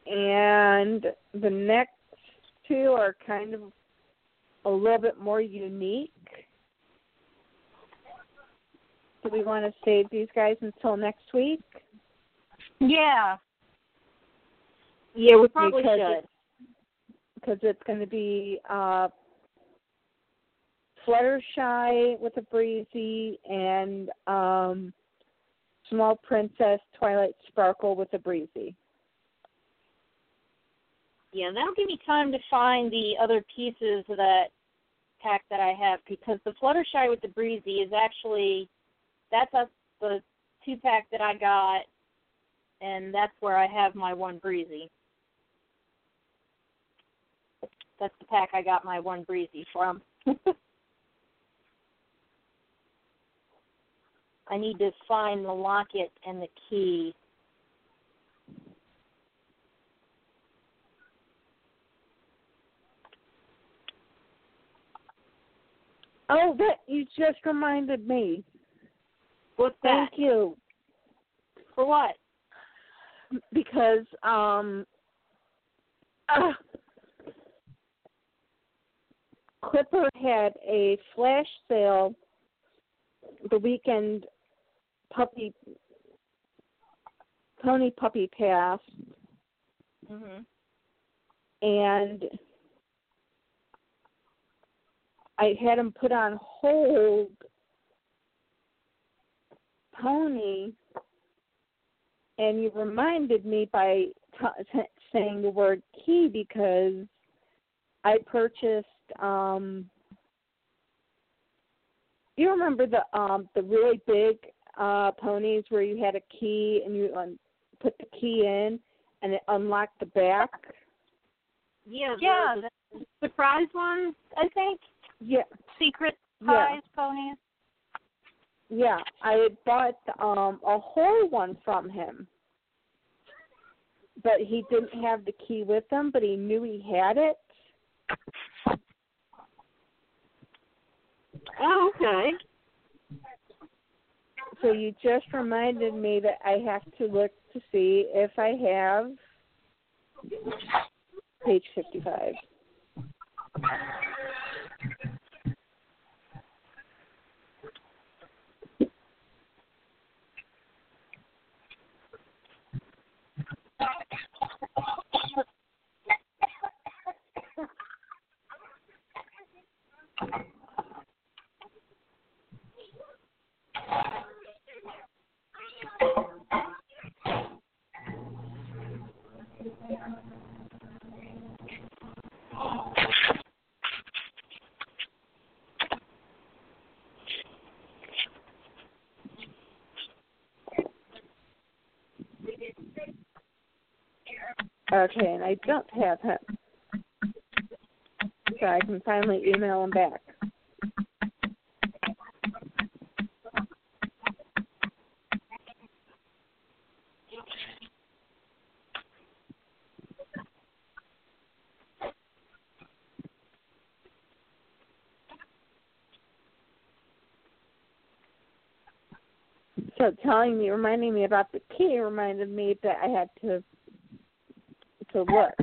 And the next two are kind of a little bit more unique. Do we want to save these guys until next week? Yeah. Yeah, we probably because should. It's, because it's going to be uh, Fluttershy with a breezy and um, Small Princess Twilight Sparkle with a breezy. Yeah, that'll give me time to find the other pieces of that pack that I have because the Fluttershy with the Breezy is actually that's a, the two pack that I got, and that's where I have my one Breezy. That's the pack I got my one Breezy from. I need to find the locket and the key. Oh, that you just reminded me. What's that? Thank you. For what? Because um uh, Clipper had a flash sale the weekend puppy pony puppy pass Mhm. and I had him put on hold pony and you reminded me by t- t- saying the word key because I purchased um you remember the um the really big uh ponies where you had a key and you um, put the key in and it unlocked the back Yeah. Yeah, the- the surprise ones, I think. Yeah. Secret size yeah. ponies. Yeah, I bought um a whole one from him. But he didn't have the key with him, but he knew he had it. Oh, okay. So you just reminded me that I have to look to see if I have page 55. Okay, and I don't have him. So I can finally email him back. Telling me, reminding me about the key reminded me that I had to to look.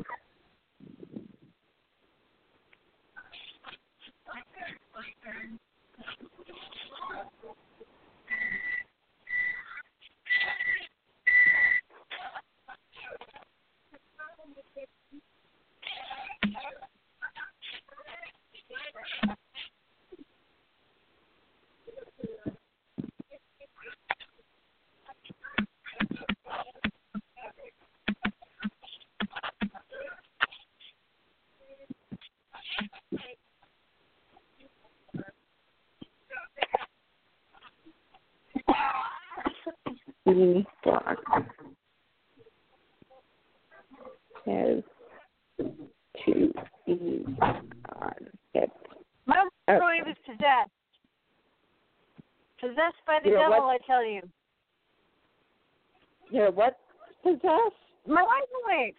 the block has to be on it. My Okay. microwave is possessed. Possessed by the Yeah, devil, what- I tell you. Here, what possessed? My microwave.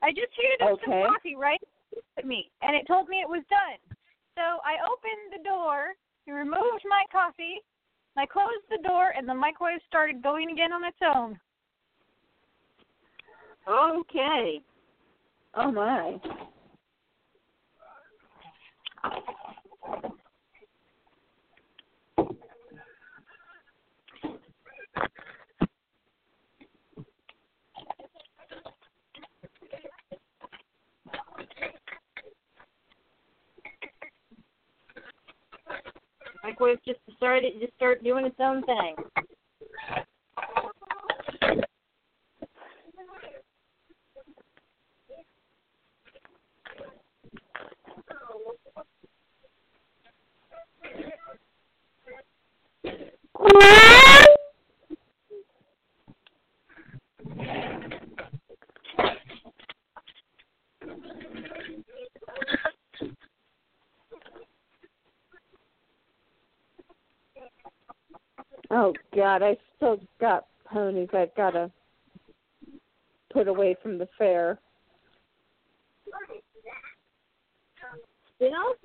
I just heated up Okay. some coffee right at me, and it told me it was done. So I opened the door, removed my coffee, I closed the door, and the microwave started going again on its own. Okay. Oh my. Microwave just started just start doing its own thing. Oh God, I still got ponies I've gotta put away from the fair. Still?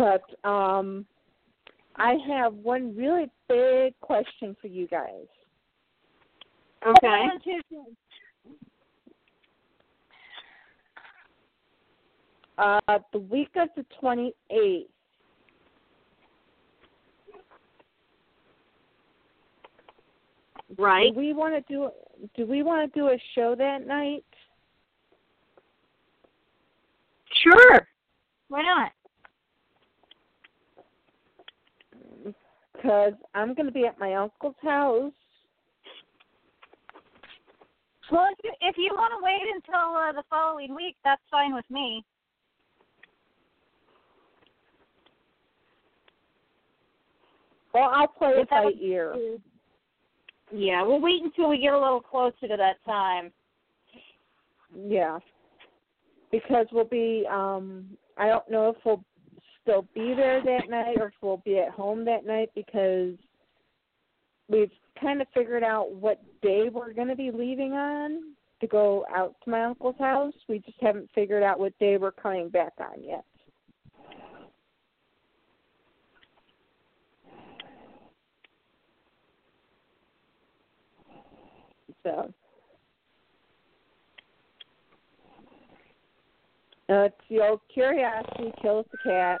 But um I have one really big question for you guys. Okay. Uh the week of the twenty eighth. Right. Do we want to do do we want to do a show that night? Sure. Why not? Because I'm going to be at my uncle's house. Well, if you, if you want to wait until uh, the following week, that's fine with me. Well, I'll play it by ear. Yeah, we'll wait until we get a little closer to that time. Yeah. Because we'll be um I don't know if we'll still be there that night or if we'll be at home that night because we've kind of figured out what day we're going to be leaving on to go out to my uncle's house. We just haven't figured out what day we're coming back on yet. So It's the old curiosity kills the cat.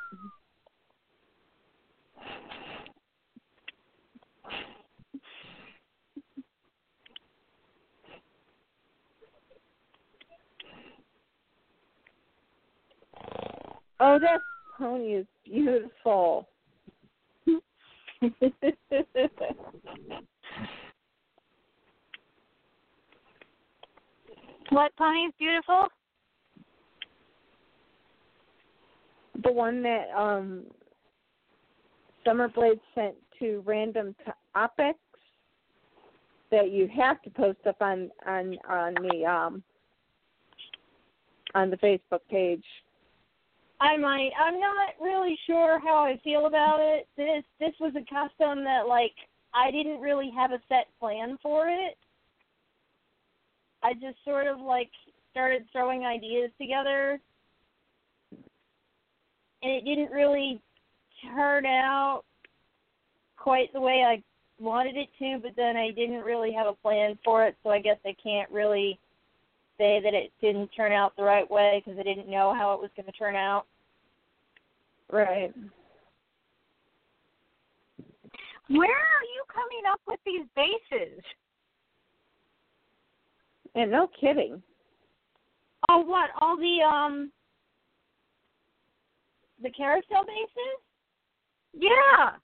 Oh, that pony is beautiful. What pony is beautiful? The one that um Summerblade sent to random topics that you have to post up on on on the um on the Facebook page. I might. I'm not really sure how I feel about it. This this was a custom that like I didn't really have a set plan for it. I just sort of like started throwing ideas together and it didn't really turn out quite the way I wanted it to, but then I didn't really have a plan for it, so I guess I can't really say that it didn't turn out the right way because I didn't know how it was going to turn out. Right. Where are you coming up with these bases? And no kidding. Oh, what? All the um the carousel bases? Yeah.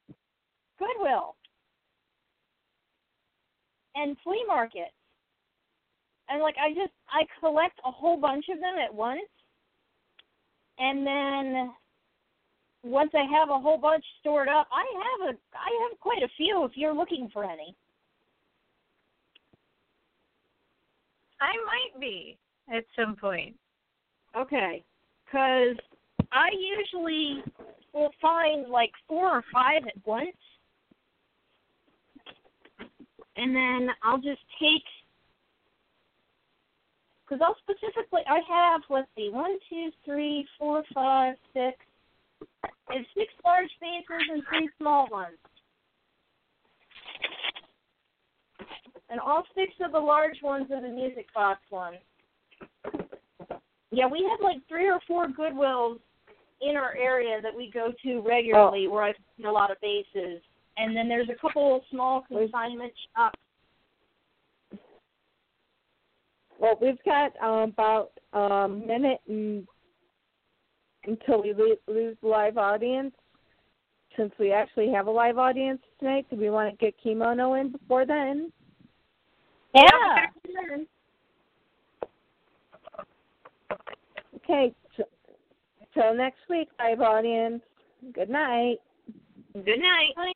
Goodwill. And flea markets. And like I just I collect a whole bunch of them at once. And then once I have a whole bunch stored up, I have a I have quite a few if you're looking for any. I might be at some point. Okay. Cuz I usually will find like four or five at once, and then I'll just take because I'll specifically I have let's see one two three four five six and six large bases and three small ones. And all six of the large ones are the music box ones. Yeah, we have like three or four Goodwills in our area that we go to regularly oh. where I find a lot of bases. And then there's a couple small consignment shops. Well, we've got um, about a minute and, until we lose live audience. Since we actually have a live audience tonight, do we want to get Kimono in before then? Yeah. Okay, Till next week, live audience. Good night. Good night.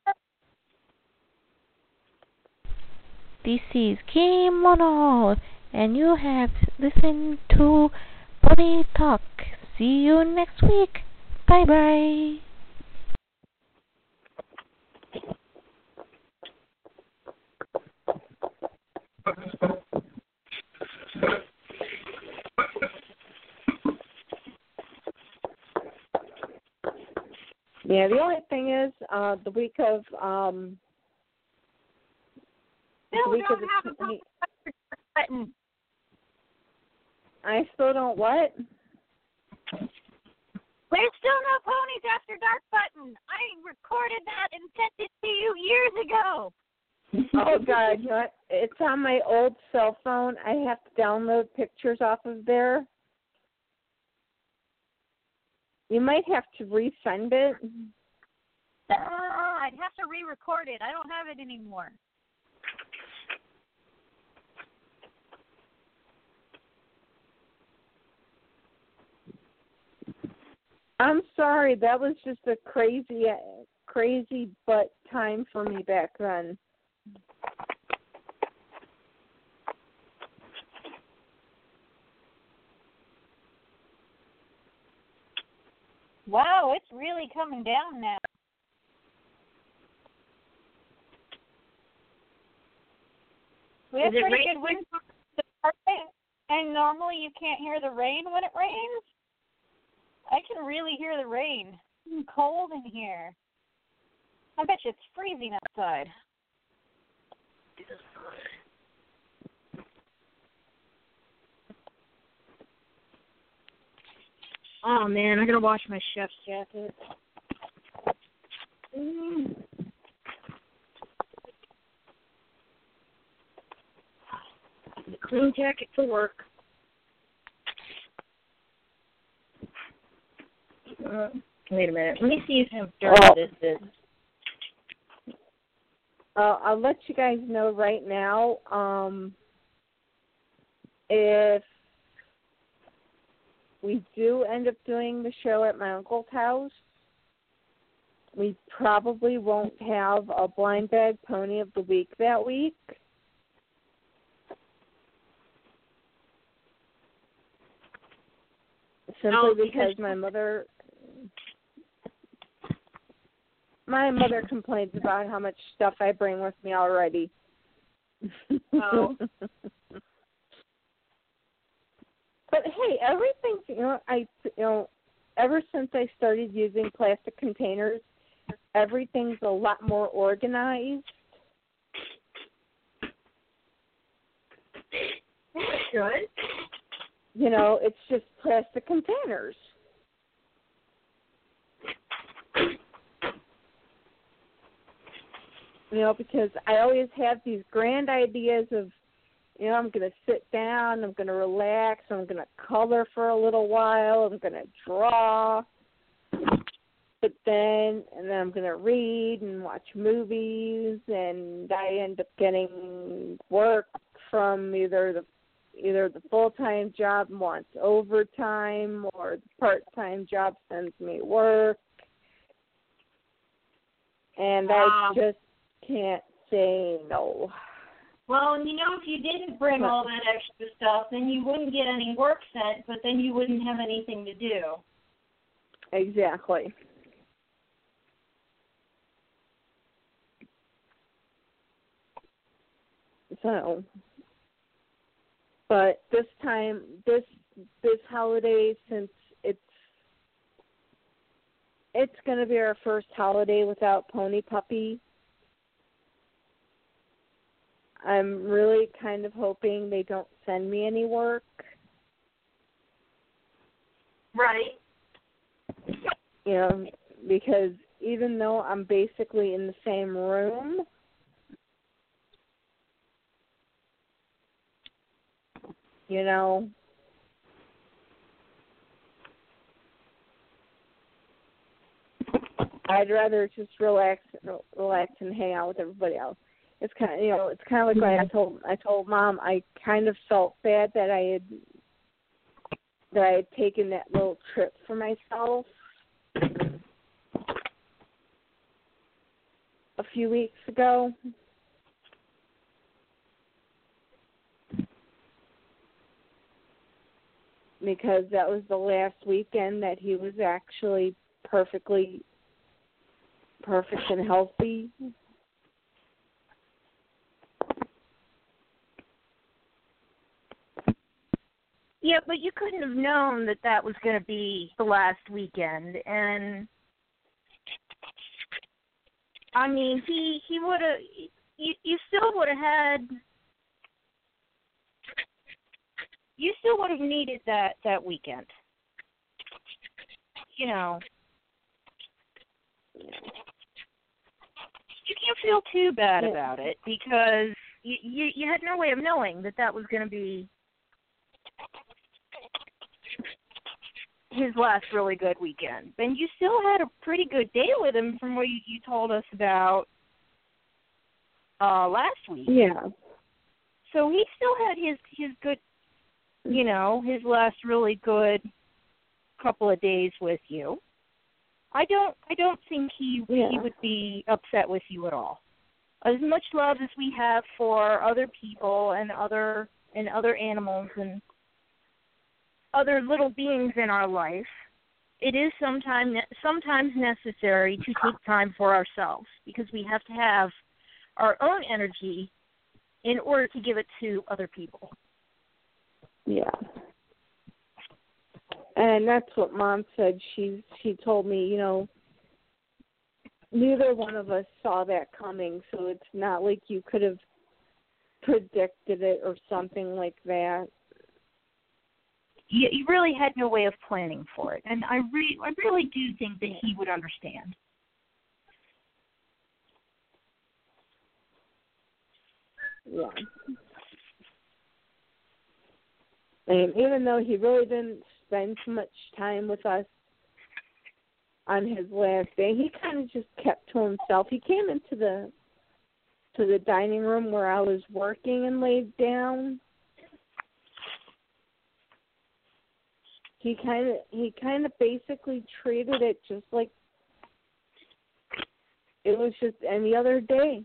This is Kim Kimono, and you have listened to Pony Talk. See you next week. Bye bye. Yeah, the only thing is, uh, the week of um Still the week don't of have the a 20, button. I still don't what? There's still no ponies after dark button. I recorded that and sent it to you years ago. oh God, you know what? It's on my old cell phone. I have to download pictures off of there. You might have to resend it. Uh, I'd have to re-record it. I don't have it anymore. I'm sorry. That was just a crazy, crazy but time for me back then. Wow, it's really coming down now. We have pretty good wind, and normally you can't hear the rain when it rains. I can really hear the rain. It's cold in here. I bet you it's freezing outside. Oh man, I gotta wash my chef's jacket. Mm. The clean jacket for work. Uh, wait a minute. Let me see if how dirty Oh. this is. Uh, I'll let you guys know right now. Um, if we do end up doing the show at my uncle's house, we probably won't have a blind bag pony of the week that week. Simply Oh, because- because my mother my mother complains about how much stuff I bring with me already. Oh. but hey, everything's you know I you know ever since I started using plastic containers, everything's a lot more organized. Good. You know, it's just plastic containers. You know, because I always have these grand ideas of, you know, I'm going to sit down, I'm going to relax, I'm going to color for a little while, I'm going to draw. But then, and then I'm going to read and watch movies, and I end up getting work from either the either the full time job wants overtime or the part time job sends me work. And Wow. I just can't say no. Well, and you know, if you didn't bring all that extra stuff, then you wouldn't get any work sent, but then you wouldn't have anything to do. Exactly. So, but this time, this this holiday, since it's it's going to be our first holiday without Pony Puppy. I'm really kind of hoping they don't send me any work. Right. you know, because even though I'm basically in the same room, you know, I'd rather just relax, relax and hang out with everybody else. It's kind of, you know, it's kind of like what I told I told mom. I kind of felt bad that I had that I had taken that little trip for myself a few weeks ago. Because that was the last weekend that he was actually perfectly perfect and healthy. Yeah, but you couldn't have known that that was going to be the last weekend, and I mean, he he would have. You you still would have had. You still would have needed that that weekend. You know. You can't feel too bad about it because you, you you had no way of knowing that that was going to be his last really good weekend. And you still had a pretty good day with him from what you, you told us about uh last week. Yeah. So he still had his his good you know, his last really good couple of days with you. I don't I don't think he he would be upset with you at all. As much love as we have for other people and other and other animals and other little beings in our life, it is sometimes sometimes necessary to take time for ourselves because we have to have our own energy in order to give it to other people. Yeah. And that's what mom said. She she told me, you know, neither one of us saw that coming, so it's not like you could have predicted it or something like that. You, you really had no way of planning for it, and I re- I really do think that he would understand. Yeah. And even though he really didn't spend much time with us on his last day, he kind of just kept to himself. He came into the to the dining room where I was working and laid down. He kind of he kind of basically treated it just like it was just any other day.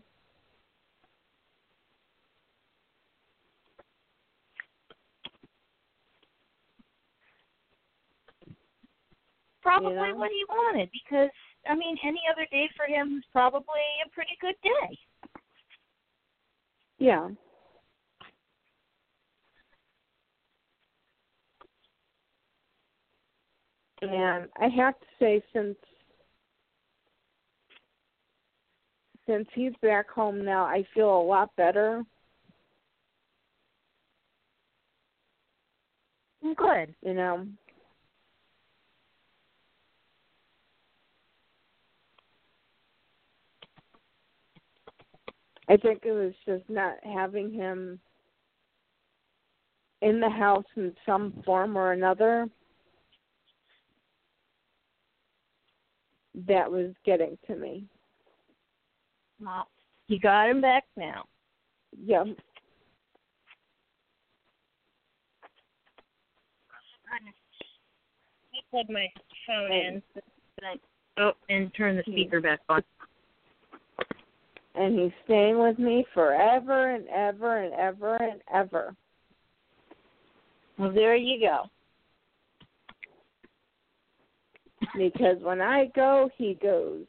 Probably You know? what he wanted, because I mean, any other day for him was probably a pretty good day. Yeah. And I have to say since since he's back home now, I feel a lot better. Good. You know. I think it was just not having him in the house in some form or another that was getting to me. Well, you got him back now. Yeah. I plug my phone in. Oh, and turn the speaker back on. And he's staying with me forever and ever and ever and ever. Well, there you go. Because when I go, he goes.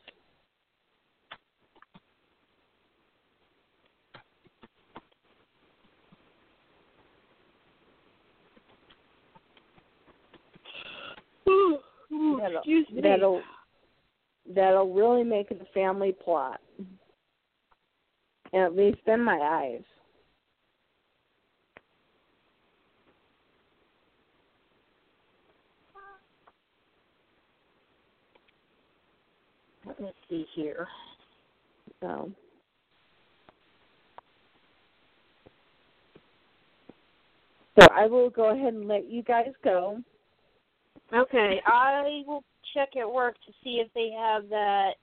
That'll, Excuse me. that'll that'll really make it a family plot. At least in my eyes. Let me see here. So So I will go ahead and let you guys go. Okay, I will check at work to see if they have that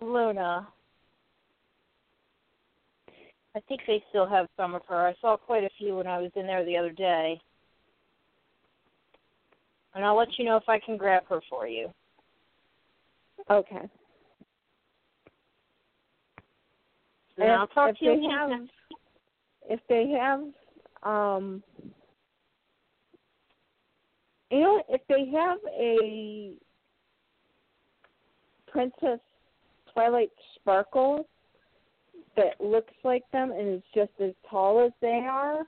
Luna. I think they still have some of her. I saw quite a few when I was in there the other day. And I'll let you know if I can grab her for you. Okay. And I'll talk if to you again. have, if they have um you know if they have a princess twilight sparkle that looks like them and is just as tall as they are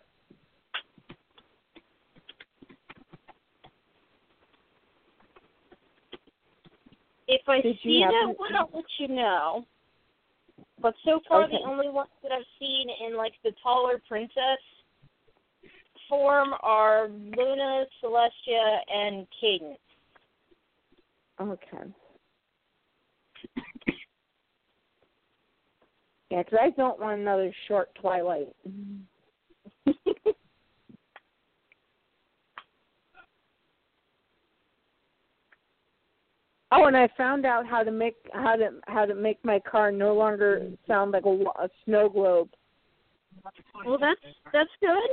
If I Did see that one, I'll let you know. But so far, Okay. the only ones that I've seen in like the taller princess form are Luna, Celestia, and Cadance. okay yeah because i don't want another short twilight Oh, and I found out how to make how to how to make my car no longer sound like a, a snow globe. Well, that's that's good.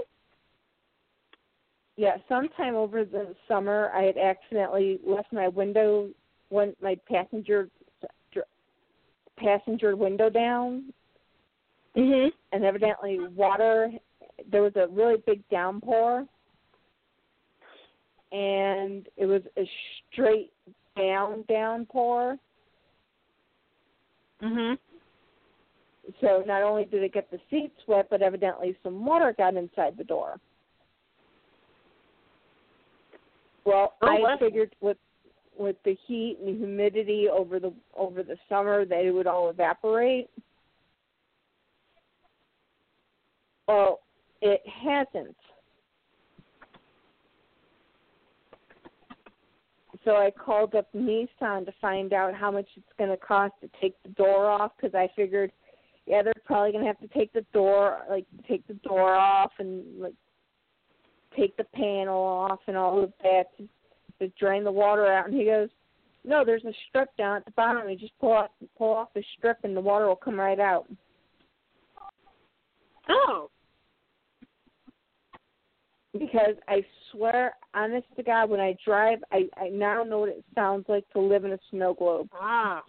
Yeah, sometime over the summer, I had accidentally left my window, one my passenger passenger window down, Mhm. and evidently water. There was a really big downpour, and it was a straight down downpour. Mhm. So not only did it get the seats wet, but evidently some water got inside the door. Well, Oh, I wow. figured with with the heat and humidity over the over the summer that it would all evaporate. Well, it hasn't. So I called up Nissan to find out how much it's going to cost to take the door off because I figured, yeah, they're probably going to have to take the door, like take the door off and like take the panel off and all of that to, to drain the water out. And he goes, no, there's a strip down at the bottom. You just pull off pull off the strip and the water will come right out. Oh. Because I swear, honest to God, when I drive, I I now know what it sounds like to live in a snow globe. Ah.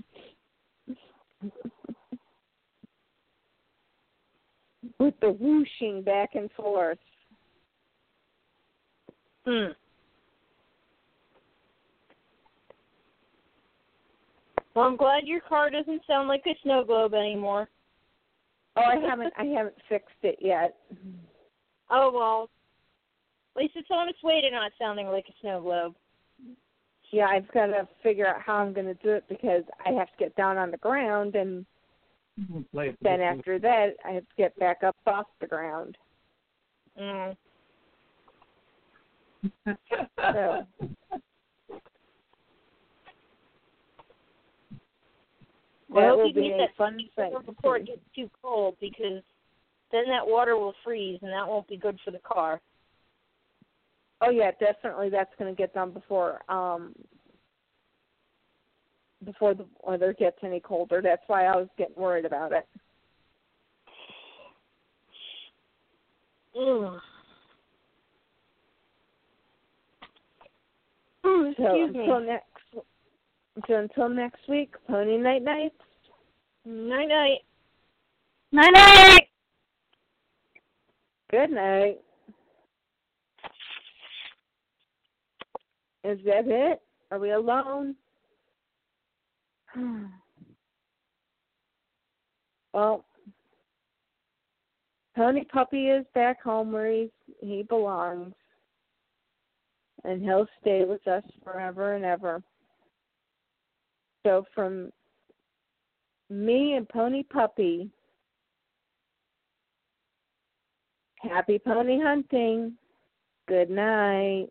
With the whooshing back and forth. Hmm. Well, I'm glad your car doesn't sound like a snow globe anymore. Oh, I haven't I haven't fixed it yet. Oh well. At least it's on its way to not sounding like a snow globe. Yeah, I've got to figure out how I'm going to do it because I have to get down on the ground, and then after that, I have to get back up off the ground. Mm. So Well, I that will be a that fun thing. sight. before it gets too cold because then that water will freeze and that won't be good for the car. Oh yeah, definitely. That's going to get done before um before the weather gets any colder. That's why I was getting worried about it. Ugh. Mm, So excuse me. until next so until next week, pony night nights. Night night. Night night. Good night. Is that it? Are we alone? well, Pony Puppy is back home where he's, he belongs, and he'll stay with us forever and ever. So, from me and Pony Puppy, happy pony hunting. Good night.